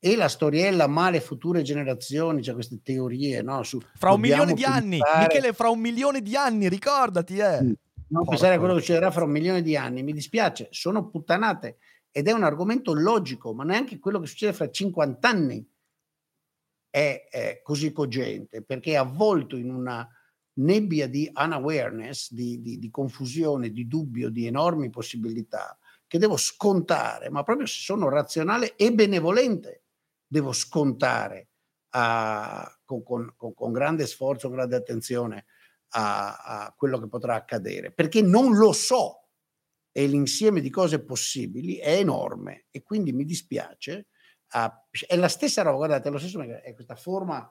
e la storiella male future generazioni, cioè queste teorie, no? Su, fra un milione di anni, Michele, fra un milione di anni, ricordati, eh. Non Porco. pensare a quello che succederà fra un milione di anni, mi dispiace, sono puttanate ed è un argomento logico, ma neanche quello che succede fra 50 anni è, è così cogente, perché è avvolto in una nebbia di unawareness, di, di, di confusione, di dubbio, di enormi possibilità che devo scontare, ma proprio se sono razionale e benevolente devo scontare uh, con, con, con, grande sforzo, grande attenzione a, a, quello che potrà accadere, perché non lo so e l'insieme di cose possibili è enorme e quindi mi dispiace. Uh, è la stessa roba, guardate, è lo stesso, è questa forma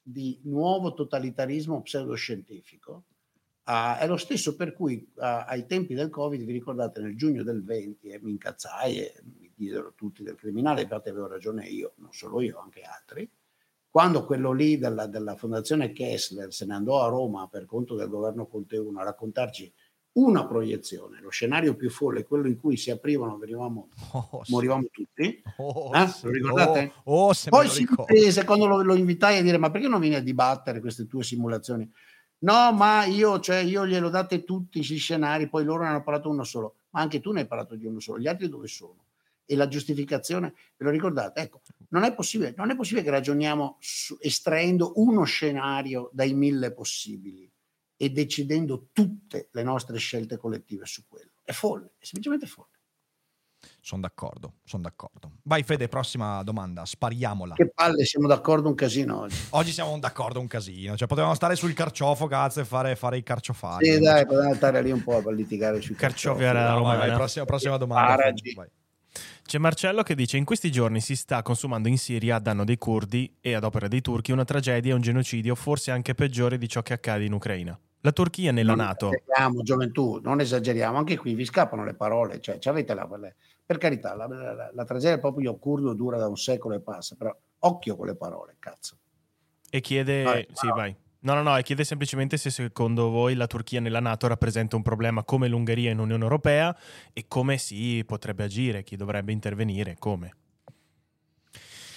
di nuovo totalitarismo pseudoscientifico Uh, è lo stesso per cui uh, ai tempi del Covid, vi ricordate, nel giugno del 20 eh, mi incazzai e mi diedero tutti del criminale, infatti avevo ragione io, non solo io, anche altri. Quando quello lì della, della Fondazione Kessler se ne andò a Roma per conto del governo Conte 1 a raccontarci una proiezione, lo scenario più folle, quello in cui si aprivano, venivamo, oh, morivamo sì. tutti. Oh, eh? sì. Lo ricordate? Oh, oh Poi si prese quando lo, lo, invitai a dire: Ma perché non vieni a dibattere queste tue simulazioni? No, ma io, cioè, io glielo date tutti gli scenari, poi loro ne hanno parlato uno solo, ma anche tu ne hai parlato di uno solo, gli altri dove sono? E la giustificazione, ve lo ricordate? Ecco, non è possibile, non è possibile che ragioniamo su, estraendo uno scenario dai mille possibili e decidendo tutte le nostre scelte collettive su quello. È folle, è semplicemente folle. Sono d'accordo, sono d'accordo. Vai Fede, prossima domanda, spariamola. Che palle, siamo d'accordo un casino oggi. Oggi siamo d'accordo un casino, cioè potevamo stare sul carciofo, cazzo, e fare, fare i carciofari. Sì, dai, potevamo stare lì un po' a litigare sui carciofi. Carciofi alla Roma. Vai, prossima, prossima domanda. C'è Marcello che dice: In questi giorni si sta consumando in Siria a danno dei curdi e ad opera dei turchi una tragedia e un genocidio, forse anche peggiore di ciò che accade in Ucraina. La Turchia nella non Nato. Esageriamo, gioventù, non esageriamo, anche qui vi scappano le parole, cioè avete la, per carità, la, la, la tragedia del popolo curdo dura da un secolo e passa, però occhio con le parole, cazzo. E chiede, vai, sì, vai. No, no, no, chiede semplicemente se secondo voi la Turchia nella Nato rappresenta un problema come l'Ungheria in Unione Europea e come si potrebbe agire, chi dovrebbe intervenire, come.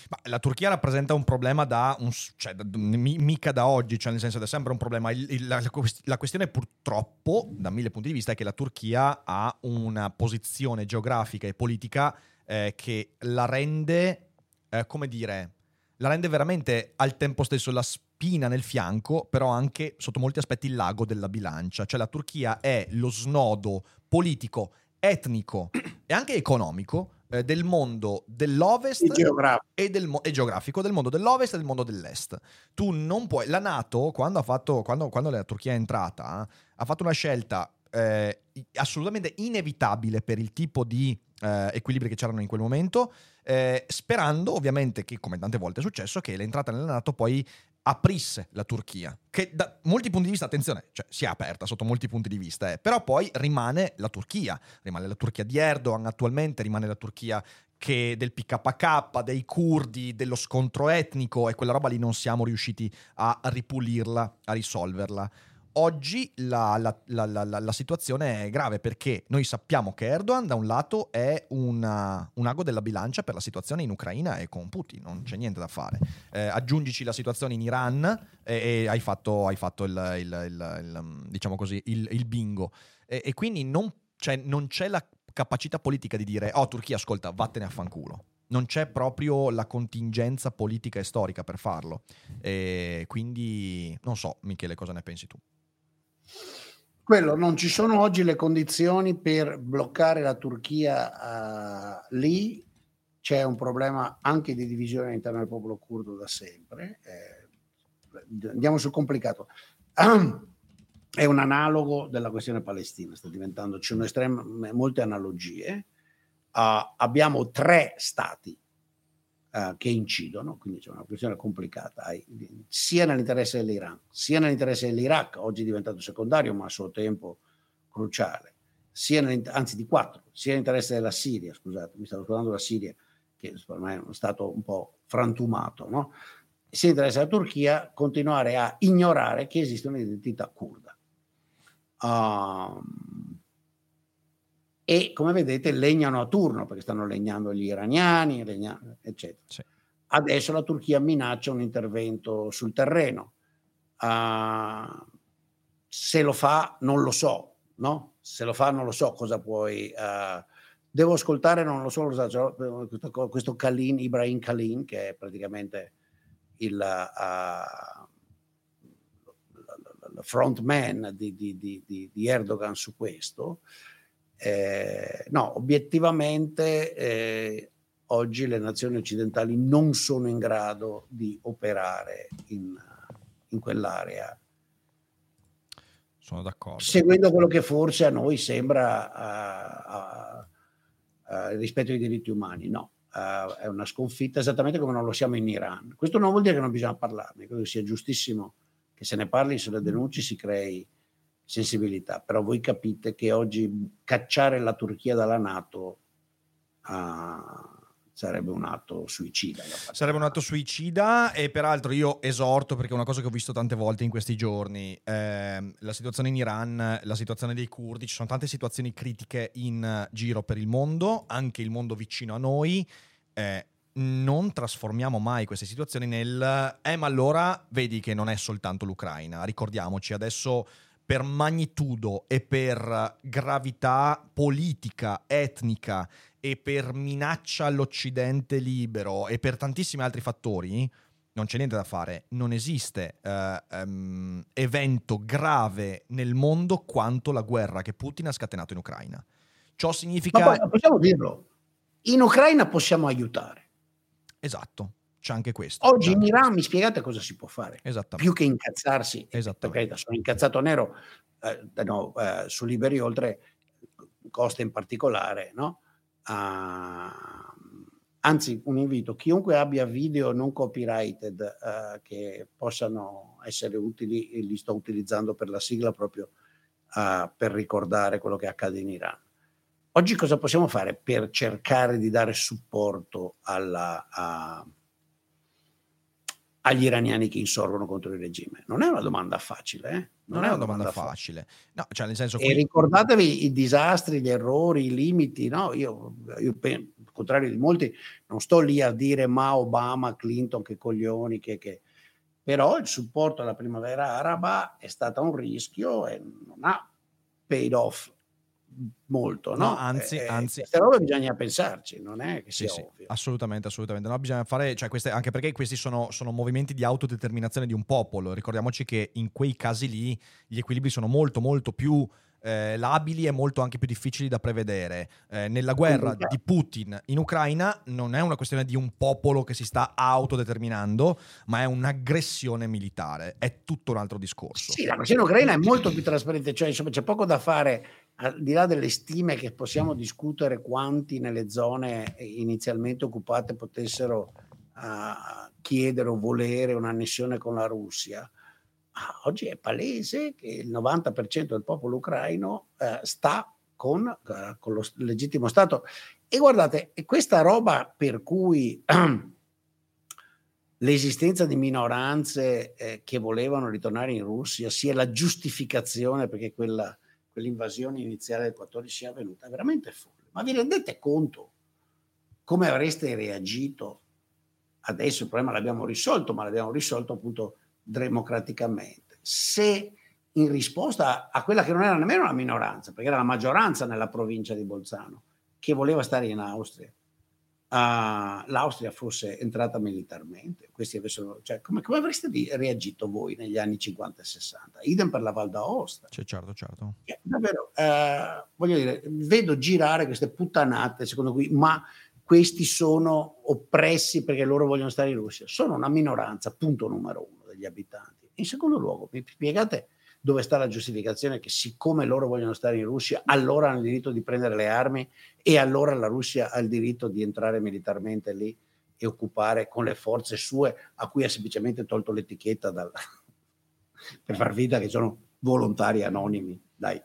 Ma la Turchia rappresenta un problema da, un, cioè, da, mica da oggi, cioè nel senso è sempre un problema. Il, il, la, la, questione purtroppo, da mille punti di vista, è che la Turchia ha una posizione geografica e politica eh, che la rende, eh, come dire, la rende veramente al tempo stesso la spina nel fianco, però anche sotto molti aspetti il lago della bilancia. Cioè la Turchia è lo snodo politico, etnico e anche economico eh, del mondo dell'ovest e, geografico. E, del, e, geografico del mondo dell'ovest e del mondo dell'est. Tu non puoi. La Nato, quando, ha fatto, quando, quando la Turchia è entrata, ha fatto una scelta eh, assolutamente inevitabile per il tipo di eh, equilibri che c'erano in quel momento, eh, sperando ovviamente che, come tante volte è successo, che l'entrata nella Nato poi aprisse la Turchia, che da molti punti di vista, attenzione, cioè si è aperta sotto molti punti di vista, eh, però poi rimane la Turchia, rimane la Turchia di Erdogan attualmente, rimane la Turchia che del PKK, dei curdi, dello scontro etnico e quella roba lì non siamo riusciti a ripulirla, a risolverla. Oggi la, la, la, la, situazione è grave perché noi sappiamo che Erdogan da un lato è una, un ago della bilancia per la situazione in Ucraina e con Putin, non c'è niente da fare. Eh, aggiungici la situazione in Iran e, e hai fatto, hai fatto il, il, il, il, diciamo così, il, bingo. E, e quindi non, cioè, non c'è la capacità politica di dire oh Turchia ascolta vattene a fanculo non c'è proprio la contingenza politica e storica per farlo. E quindi non so, Michele, cosa ne pensi tu? Quello, non ci sono oggi le condizioni per bloccare la Turchia uh, lì, c'è un problema anche di divisione all'interno del popolo curdo da sempre. Eh, andiamo sul complicato. è un analogo della questione palestina, sta diventando, ci sono estreme, molte analogie. Uh, abbiamo tre stati uh, che incidono, quindi c'è una questione complicata, sia nell'interesse dell'Iran, sia nell'interesse dell'Iraq, oggi è diventato secondario, ma a suo tempo cruciale, anzi di quattro, sia nell'interesse della Siria, scusate, mi stavo scordando la Siria, che me è uno stato un po' frantumato, no? sia nell'interesse della Turchia, continuare a ignorare che esiste un'identità kurda. Uh, e come vedete legnano a turno perché stanno legnando gli iraniani, legnano, eccetera. Sì. Adesso la Turchia minaccia un intervento sul terreno. Uh, se lo fa, non lo so, no? Se lo fa, non lo so cosa puoi. Uh, devo ascoltare, non lo so, questo, questo Kalin, Ibrahim Kalin, che è praticamente il uh, frontman di, di, di, di Erdogan su questo. Eh, no, obiettivamente eh, oggi le nazioni occidentali non sono in grado di operare in, in quell'area. Sono d'accordo. Seguendo quello che forse a noi sembra uh, uh, uh, rispetto ai diritti umani, no. è una sconfitta esattamente come non lo siamo in Iran. Questo non vuol dire che non bisogna parlarne, credo sia giustissimo che se ne parli, se le denunci, si crei sensibilità, però voi capite che oggi cacciare la Turchia dalla Nato uh, sarebbe un atto suicida. Sarebbe un atto suicida e peraltro io esorto, perché è una cosa che ho visto tante volte in questi giorni, eh, la situazione in Iran, la situazione dei curdi, ci sono tante situazioni critiche in giro per il mondo, anche il mondo vicino a noi. Eh, non trasformiamo mai queste situazioni nel eh ma allora vedi che non è soltanto l'Ucraina ricordiamoci adesso per magnitudo e per gravità politica, etnica e per minaccia all'Occidente libero e per tantissimi altri fattori, non c'è niente da fare. Non esiste uh, um, evento grave nel mondo quanto la guerra che Putin ha scatenato in Ucraina. Ciò significa... Ma possiamo dirlo, in Ucraina possiamo aiutare. Esatto c'è anche questo. Oggi in Iran mi spiegate cosa si può fare? Esattamente. Più che incazzarsi, Esattamente. sono incazzato nero eh, no, eh, su Liberi Oltre, Costa in particolare, no? Uh, anzi, un invito, chiunque abbia video non copyrighted uh, che possano essere utili, li sto utilizzando per la sigla proprio uh, per ricordare quello che accade in Iran. Oggi cosa possiamo fare per cercare di dare supporto alla, agli iraniani che insorgono contro il regime? Non è una domanda facile, eh? Non, non, è una domanda, domanda facile. facile. No, cioè nel senso e ricordatevi i disastri, gli errori, i limiti. No? Io, io contrario di molti, non sto lì a dire ma Obama, Clinton, che coglioni, che, che... però il supporto alla primavera araba è stato un rischio e non ha paid off molto, no? no anzi, eh, anzi. Queste robe bisogna pensarci, non è che sia sì, ovvio. Sì, assolutamente, assolutamente. No, bisogna fare, cioè queste, anche perché questi sono, sono, movimenti di autodeterminazione di un popolo. Ricordiamoci che in quei casi lì gli equilibri sono molto, molto più eh, labili e molto anche più difficili da prevedere. Eh, nella guerra di Putin in Ucraina non è una questione di un popolo che si sta autodeterminando, ma è un'aggressione militare. È tutto un altro discorso. Sì, la questione ucraina è molto più trasparente, cioè insomma c'è poco da fare al di là delle stime che possiamo discutere quanti nelle zone inizialmente occupate potessero uh, chiedere o volere un'annessione con la Russia, oggi è palese che il 90% del popolo ucraino eh, sta con, eh, con, lo legittimo Stato. E guardate, questa roba per cui l'esistenza di minoranze eh, che volevano ritornare in Russia sia la giustificazione perché quella, quell'invasione iniziale del 14 sia avvenuta, è veramente folle. Ma vi rendete conto come avreste reagito? Adesso il problema l'abbiamo risolto, ma l'abbiamo risolto appunto democraticamente. Se in risposta a quella che non era nemmeno una minoranza, perché era la maggioranza nella provincia di Bolzano, che voleva stare in Austria, uh, l'Austria fosse entrata militarmente, questi avessero, cioè, come, come, avreste reagito voi negli anni 50 e 60? Idem per la Val d'Aosta. Cioè, certo, certo. Eh, davvero, uh, voglio dire, vedo girare queste puttanate, secondo cui, ma questi sono oppressi perché loro vogliono stare in Russia. Sono una minoranza, punto numero uno degli abitanti. In secondo luogo, mi spiegate dove sta la giustificazione che siccome loro vogliono stare in Russia, allora hanno il diritto di prendere le armi e allora la Russia ha il diritto di entrare militarmente lì e occupare con le forze sue a cui ha semplicemente tolto l'etichetta dal... per far finta che sono volontari anonimi. Dai.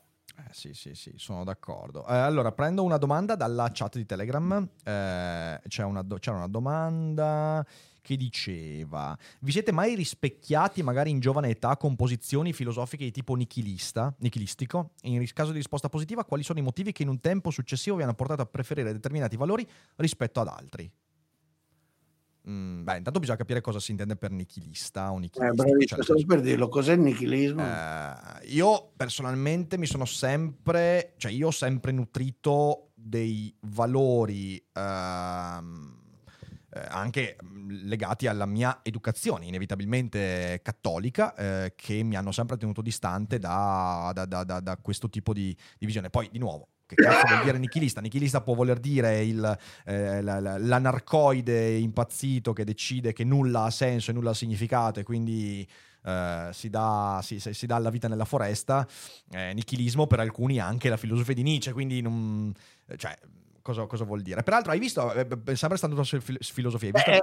Sì, sì, sì, sono d'accordo. Eh, allora, prendo una domanda dalla chat di Telegram. Eh, c'è una do- c'era una domanda che diceva: Vi siete mai rispecchiati, magari in giovane età, con posizioni filosofiche di tipo nichilista, nichilistico? In caso di risposta positiva, quali sono i motivi che in un tempo successivo vi hanno portato a preferire determinati valori rispetto ad altri? Mm, beh, intanto bisogna capire cosa si intende per nichilista o nichilista. Eh, cioè, solo per dirlo, cos'è il nichilismo? Eh, io personalmente mi sono sempre, cioè io ho sempre nutrito dei valori ehm, eh, anche mm, legati alla mia educazione, inevitabilmente cattolica, eh, che mi hanno sempre tenuto distante da, da, da, da questo tipo di, di visione. Poi, di nuovo, che cazzo vuol dire nichilista? Nichilista può voler dire il, eh, l'anarcoide impazzito che decide che nulla ha senso e nulla ha significato e quindi eh, si, dà, si, si, dà, alla vita nella foresta. Eh, nichilismo per alcuni è anche la filosofia di Nietzsche, quindi non, cioè, cosa, cosa, vuol dire? Peraltro hai visto, eh, sempre stando su filosofia, visto... Eh,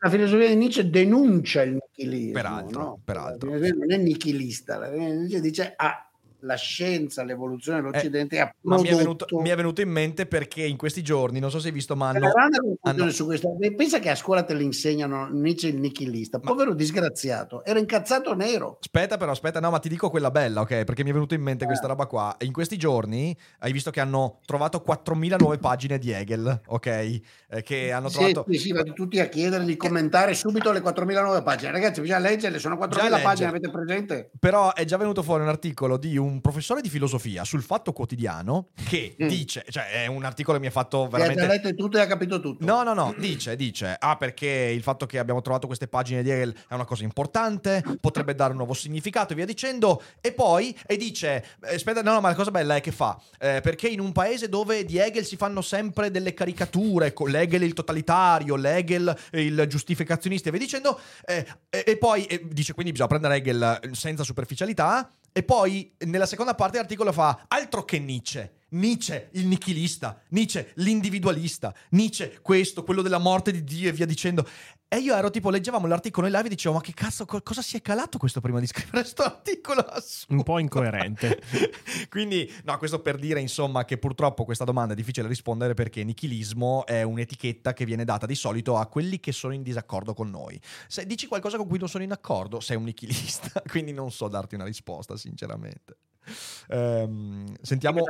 la filosofia di Nietzsche denuncia il nichilismo. Peraltro, no? peraltro. Non è nichilista, la Nietzsche dice... Ah, la scienza, l'evoluzione dell'Occidente eh, ha ma mi è, venuto, mi è, venuto, in mente perché in questi giorni, non so se hai visto, ma hanno, hanno... su questo. Pensa che a scuola te l'insegnano Nietzsche il nichilista, povero ma... disgraziato, era incazzato nero. Aspetta però, aspetta, no, ma ti dico quella bella, ok? Perché mi è venuto in mente eh. questa roba qua. In questi giorni hai visto che hanno trovato 4.000 nuove pagine di Hegel, ok? Eh, che hanno trovato... Sì, sì, vado tutti a chiedere di commentare subito le 4.000 nuove pagine. Ragazzi, bisogna leggerle, sono 4.000 pagine, avete presente? Però è già venuto fuori un articolo di un professore di filosofia sul Fatto Quotidiano che mm. dice, cioè è un articolo che mi ha fatto veramente... ha letto tutto e ha capito tutto. No, no, no, dice, dice, ah perché il fatto che abbiamo trovato queste pagine di Hegel è una cosa importante, potrebbe dare un nuovo significato e via dicendo, e poi, e dice, eh, aspetta, no, no, ma la cosa bella è che fa, eh, perché in un paese dove di Hegel si fanno sempre delle caricature, con l'Hegel il totalitario, l'Hegel il giustificazionista e via dicendo, eh, e, e, poi dice quindi bisogna prendere Hegel senza superficialità, e poi nella seconda parte dell'articolo fa altro che Nietzsche. Nietzsche, il nichilista, Nietzsche, l'individualista, Nietzsche, questo, quello della morte di Dio e via dicendo. E io ero tipo, leggevamo l'articolo in live e dicevo, ma che cazzo, cosa si è calato questo prima di scrivere questo articolo? Un po' incoerente. Quindi, no, questo per dire, insomma, che purtroppo questa domanda è difficile rispondere perché nichilismo è un'etichetta che viene data di solito a quelli che sono in disaccordo con noi. Se dici qualcosa con cui non sono in accordo, sei un nichilista. Quindi non so darti una risposta, sinceramente. Um, sentiamo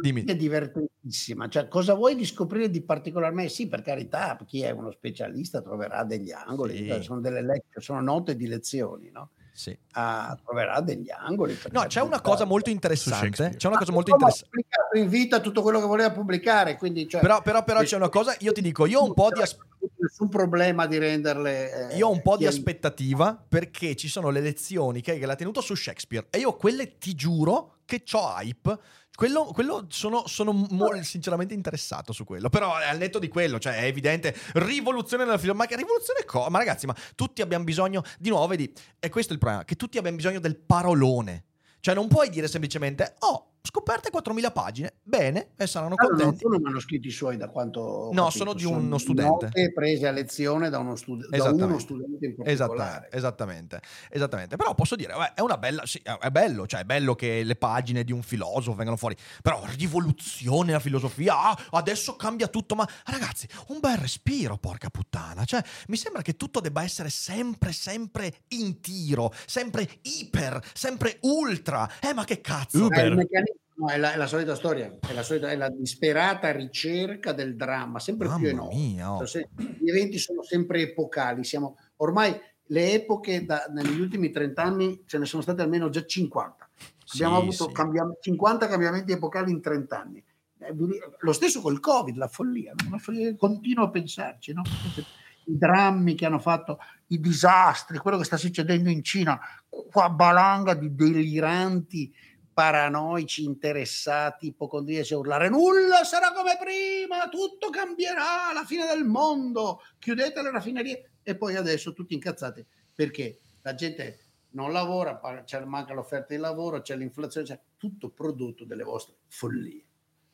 Dimmi. È divertentissima. Cioè, cosa vuoi di scoprire di particolarmente? Sì, per carità, chi è uno specialista troverà degli angoli, Sì. cioè, sono delle lec- sono note di lezioni, no? Sì. Ah, troverà degli angoli. No, c'è una cosa molto interessante. C'è una cosa molto interessante. Ha pubblicato in vita tutto quello che voleva pubblicare, quindi cioè, Però, però, però c'è una cosa, io ti dico, io ho un po' di as- nessun problema di renderle eh, Io ho un po' di aspettativa perché ci sono le lezioni che, che l'ha tenuto su Shakespeare e io quelle ti giuro che ho hype. Quello, quello sono, sono mo- sinceramente interessato su quello. Però al netto di quello, cioè è evidente, rivoluzione nella film. Ma che rivoluzione co? Ma ragazzi, ma tutti abbiamo bisogno, di nuovo, vedi, e questo è il problema, che tutti abbiamo bisogno del parolone. Cioè non puoi dire semplicemente, oh, scoperte 4.000 pagine, bene, e saranno Allora, non contenti. sono manoscritti suoi da quanto No, capito, sono di uno studente. note prese a lezione da uno, studi- da uno studente in particolare. Esattamente, esattamente, esattamente. Però posso dire, beh, è una bella, sì, è bello, cioè è bello che le pagine di un filosofo vengano fuori. Però rivoluzione la filosofia, ah, adesso cambia tutto, ma ragazzi, un bel respiro, porca puttana. Cioè, mi sembra che tutto debba essere sempre, sempre in tiro, sempre iper, sempre ultra. Eh, ma che cazzo? Uber. Eh, meccanismo è la, è la solita storia, è la, solita, è la disperata ricerca del dramma, sempre più Mamma enorme. mia, oh. Cioè, gli eventi sono sempre epocali, siamo ormai le epoche da- negli ultimi 30 anni ce ne sono state almeno già 50. Abbiamo Sì, avuto sì. cambiam- 50 cambiamenti epocali in 30 anni. Eh, Lo stesso col Covid, la follia, no? follia continuo a pensarci, no? i drammi che hanno fatto, i disastri, quello che sta succedendo in Cina, qua balanga di deliranti paranoici interessati, ipocondriaci a urlare nulla sarà come prima, tutto cambierà, la fine del mondo, chiudete le raffinerie e poi adesso tutti incazzati perché la gente non lavora, c'è, manca l'offerta di lavoro, c'è l'inflazione, c'è tutto prodotto delle vostre follie.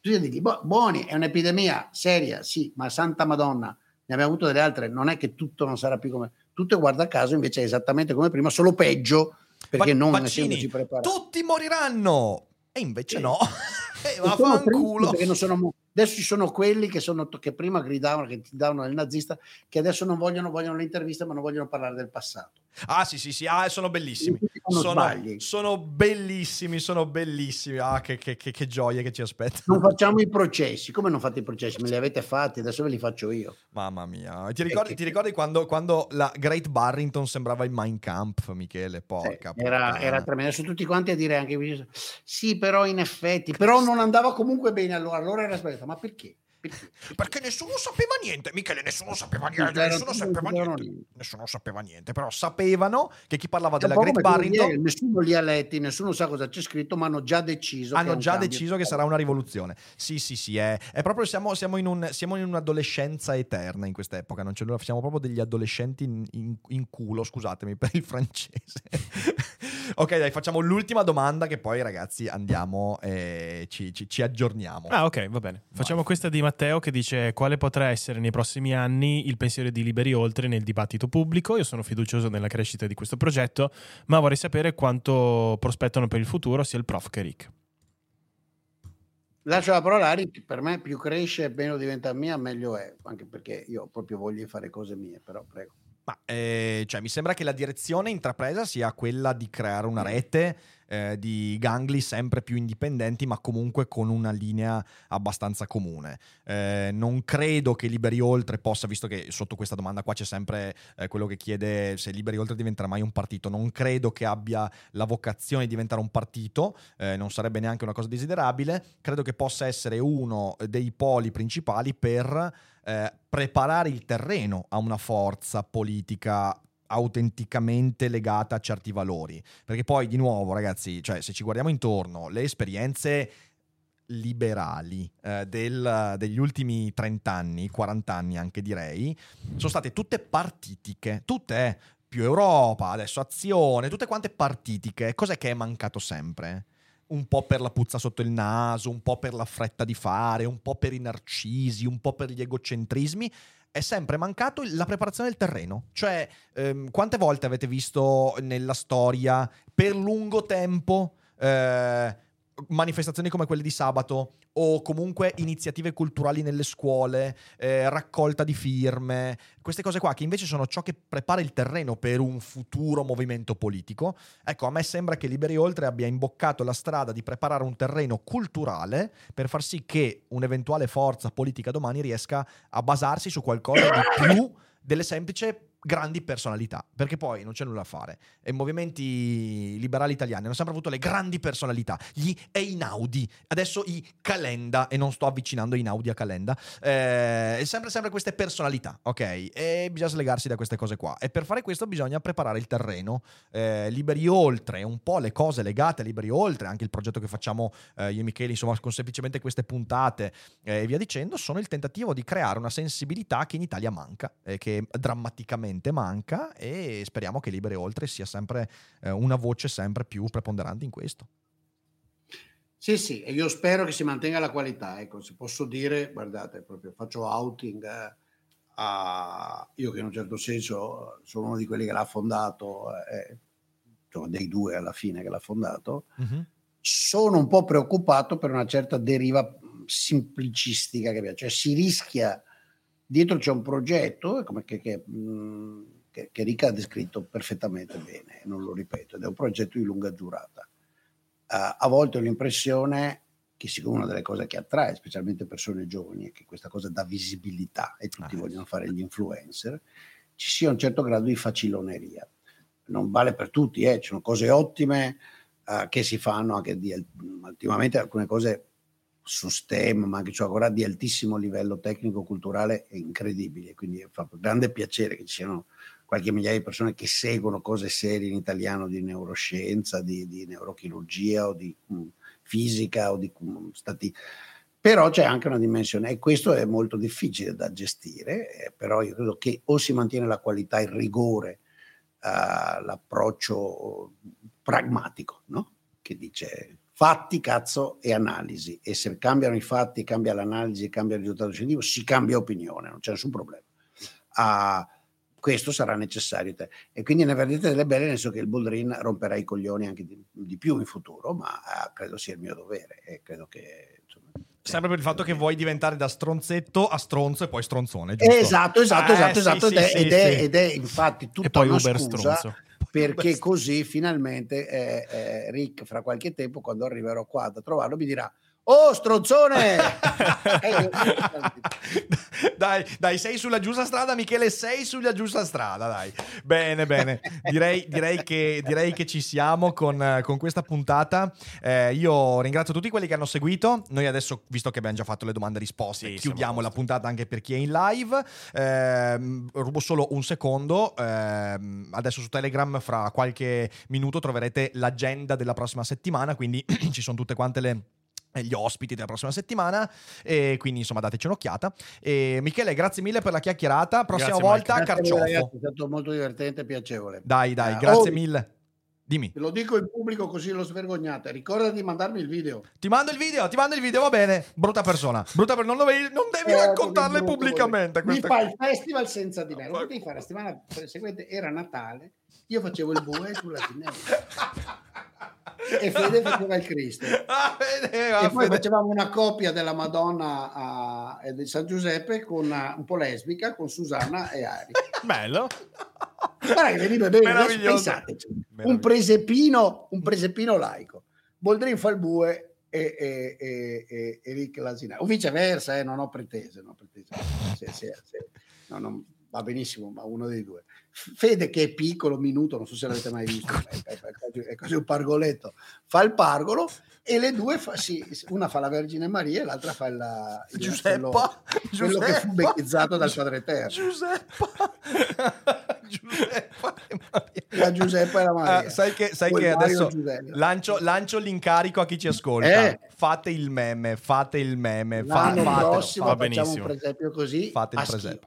Dici, "Boh, buoni, è un'epidemia seria, sì, ma santa Madonna, ne abbiamo avuto delle altre, non è che tutto non sarà più come... Tutto guarda caso invece è esattamente come prima, solo peggio, perché Va- non vaccini, essendoci preparati. Tutti moriranno! E invece Sì. no. Eh, E sono vaffanculo. perché non sono adesso ci sono quelli che, sono, che prima gridavano, che ti davano il nazista, che adesso non vogliono, vogliono le interviste, ma non vogliono parlare del passato. Ah, sì, sì, sì, ah, sono bellissimi. Sono, sono bellissimi, sono bellissimi. Ah, che, che- che- che gioie che ci aspettano. Non facciamo i processi. Come non fate i processi? Me li avete fatti, adesso ve li faccio io. Mamma mia. Ti ricordi, ti ricordi quando, quando la Great Barrington sembrava il Mein Kampf, Michele? Porca Sì, era, era tremendo. Adesso tutti quanti a dire anche sì, però in effetti, però non andava comunque bene allora. Allora era sbagliato. Ma perché? Perché? Nessuno sapeva niente, Michele, nessuno sapeva niente, nessuno sapeva niente. Nessuno sapeva niente, però sapevano che chi parlava della Great Barrington ieri, nessuno li ha letti, nessuno sa cosa c'è scritto, ma hanno già deciso. hanno già deciso che sarà una rivoluzione. Sì, sì, sì, è, è proprio siamo, siamo in un, siamo in un'adolescenza eterna in questa epoca, non c'è nulla, siamo proprio degli adolescenti in, in- in culo, scusatemi per il francese. ok, dai, facciamo l'ultima domanda che poi ragazzi andiamo e ci, ci- ci aggiorniamo. Ah, ok, va bene. Facciamo questa di Matteo che dice quale potrà essere nei prossimi anni il pensiero di Liberi Oltre nel dibattito pubblico. Io sono fiducioso nella crescita di questo progetto, ma vorrei sapere quanto prospettano per il futuro sia il prof che Rick. Lascio la parola a Rick, per me più cresce meno diventa mia, meglio è, anche perché io proprio voglio fare cose mie, però prego. Ma eh, cioè, mi sembra che la direzione intrapresa sia quella di creare una rete eh, di gangli sempre più indipendenti, ma comunque con una linea abbastanza comune. Eh, non credo che Liberi Oltre possa, visto che sotto questa domanda qua c'è sempre eh, quello che chiede se Liberi Oltre diventerà mai un partito, non credo che abbia la vocazione di diventare un partito, eh, non sarebbe neanche una cosa desiderabile, credo che possa essere uno dei poli principali per eh, preparare il terreno a una forza politica autenticamente legata a certi valori. Perché poi, di nuovo, ragazzi, cioè, se ci guardiamo intorno, le esperienze liberali eh, del- degli ultimi 30 anni, 40 anni anche direi, sono state tutte partitiche, tutte eh, più Europa, adesso azione, tutte quante partitiche. Cos'è che è mancato sempre? Un po' per la puzza sotto il naso, un po' per la fretta di fare, un po' per i narcisi, un po' per gli egocentrismi. È sempre mancato la preparazione del terreno. Cioè, ehm, quante volte avete visto nella storia per lungo tempo eh, manifestazioni come quelle di sabato o comunque iniziative culturali nelle scuole, eh, raccolta di firme, queste cose qua che invece sono ciò che prepara il terreno per un futuro movimento politico. Ecco, a me sembra che Liberi Oltre abbia imboccato la strada di preparare un terreno culturale per far sì che un'eventuale forza politica domani riesca a basarsi su qualcosa di più delle semplici grandi personalità, perché poi non c'è nulla a fare. I movimenti liberali italiani hanno sempre avuto le grandi personalità, gli Einaudi, adesso i Calenda, e non sto avvicinando Einaudi a Calenda, eh, sempre, sempre queste personalità, ok? E bisogna slegarsi da queste cose qua. E per fare questo bisogna preparare il terreno, eh, liberi oltre, un po' le cose legate a liberi oltre, anche il progetto che facciamo eh, io e Michele, insomma, con semplicemente queste puntate eh, e via dicendo, sono il tentativo di creare una sensibilità che in Italia manca, eh, che drammaticamente manca e speriamo che Libere Oltre sia sempre eh, una voce sempre più preponderante in questo. Sì, sì, e io spero che si mantenga la qualità. Ecco, se posso dire, guardate, proprio faccio outing eh, a io che in un certo senso sono uno di quelli che l'ha fondato, eh, insomma, dei due alla fine che l'ha fondato. Mm-hmm. Sono un po' preoccupato per una certa deriva semplicistica che piace, cioè si rischia dietro c'è un progetto che, che, che, che Rica ha descritto perfettamente bene, non lo ripeto, ed è un progetto di lunga durata. Uh, a volte ho l'impressione che siccome una delle cose che attrae, specialmente persone giovani, è che questa cosa dà visibilità e tutti ah, vogliono fare gli influencer, ci sia un certo grado di faciloneria. Non vale per tutti, eh? ci sono cose ottime uh, che si fanno anche di, ultimamente alcune cose su STEM, ma anche cioè ancora di altissimo livello tecnico-culturale è incredibile. Quindi fa grande piacere che ci siano qualche migliaia di persone che seguono cose serie in italiano di neuroscienza, di, di neurochirurgia o di um, fisica o di um, stati... Però c'è anche una dimensione e questo è molto difficile da gestire, eh, però io credo che o si mantiene la qualità, il rigore, uh, l'approccio pragmatico, no? che dice fatti, cazzo e analisi. E se cambiano i fatti, cambia l'analisi, cambia il risultato scientifico, si cambia opinione, non c'è nessun problema. Uh, questo sarà necessario. E quindi ne vedete delle belle, nel senso che il Bullrin romperà i coglioni anche di, di più in futuro, ma uh, credo sia il mio dovere e credo che... Insomma, Sempre per il fatto che vuoi diventare da stronzetto a stronzo e poi stronzone, giusto? Esatto, esatto, esatto, eh, esatto. Sì, ed, è, sì, ed, è, ed, è, infatti tutta e poi una Uber scusa stronzo perché così finalmente eh, eh, Rick fra qualche tempo quando arriverò qua a trovarlo mi dirà Oh, stronzone! dai, dai, sei sulla giusta strada, Michele, sei sulla giusta strada, dai. Bene, bene. Direi, direi, che, direi che, ci siamo con, con questa puntata. Eh, io ringrazio tutti quelli che hanno seguito. Noi adesso, visto che abbiamo già fatto le domande e risposte, sì, chiudiamo la puntata anche per chi è in live. Eh, rubo solo un secondo. Eh, adesso su Telegram, fra qualche minuto, troverete l'agenda della prossima settimana, quindi ci sono tutte quante le gli ospiti della prossima settimana. E quindi insomma dateci un'occhiata. E Michele grazie mille per la chiacchierata. Prossima Grazie, volta Grazie a voi, carciofo. ragazzi, è stato molto divertente e piacevole. dai dai Eh, grazie oh, mille. Dimmi. Te lo dico in pubblico così lo svergognate. Ricorda di mandarmi il video. ti mando il video ti mando il video va bene. Brutta persona brutta per... non, dovevi, non devi Eh, raccontarle pubblicamente Mi queste fa il festival senza di me. Lo potevi fare la settimana seguente, era Natale, io facevo il bue sulla finestra e Fede faceva il Cristo. Ah, E poi Fede. facevamo una coppia della Madonna a- e di San Giuseppe con una- un po' lesbica con Susanna e Ari. Bello. Guarda che veniva bene, adesso pensateci. Un presepino, un presepino laico. Boldrin fa il bue e, e, e, e, e Rick l'asina. O viceversa, eh, non ho pretese. Non ho pretese. Se- se- se- no, non- va benissimo, ma uno dei due. Fede che è piccolo, minuto, non so se l'avete mai visto, è, quasi- quasi un pargoletto, fa il pargolo e le due, fa, sì, una fa la Vergine Maria e l'altra fa il, il Giuseppa quello che fu bettezzato dal Padre Eterno. Giuseppa Giuseppa e Maria. La Giuseppa e la Maria. Ah, sai che, sai che adesso lancio, lancio l'incarico a chi ci ascolta. Eh. Fate il meme, fate il meme. Fa, fatelo, prossimo va facciamo benissimo. un presepio così fate il presepe.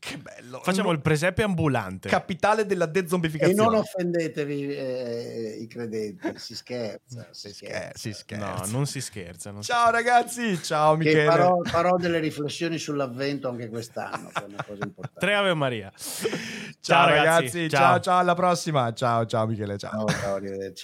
Che bello. Facciamo No- il presepe ambulante. capitale della E dezombificazione. non offendetevi eh, i credenti, si scherza. si, Si scher- scherza. si scherza. No, non si scherza. non si- Ciao ragazzi, ciao Che Michele. farò, farò delle riflessioni sull'avvento anche quest'anno, che è una cosa importante. Tre Ave Maria. Ciao, Ciao, ragazzi, ragazzi, ciao ciao. ciao alla prossima. Ciao ciao Michele, ciao. Ciao, ciao, arrivederci.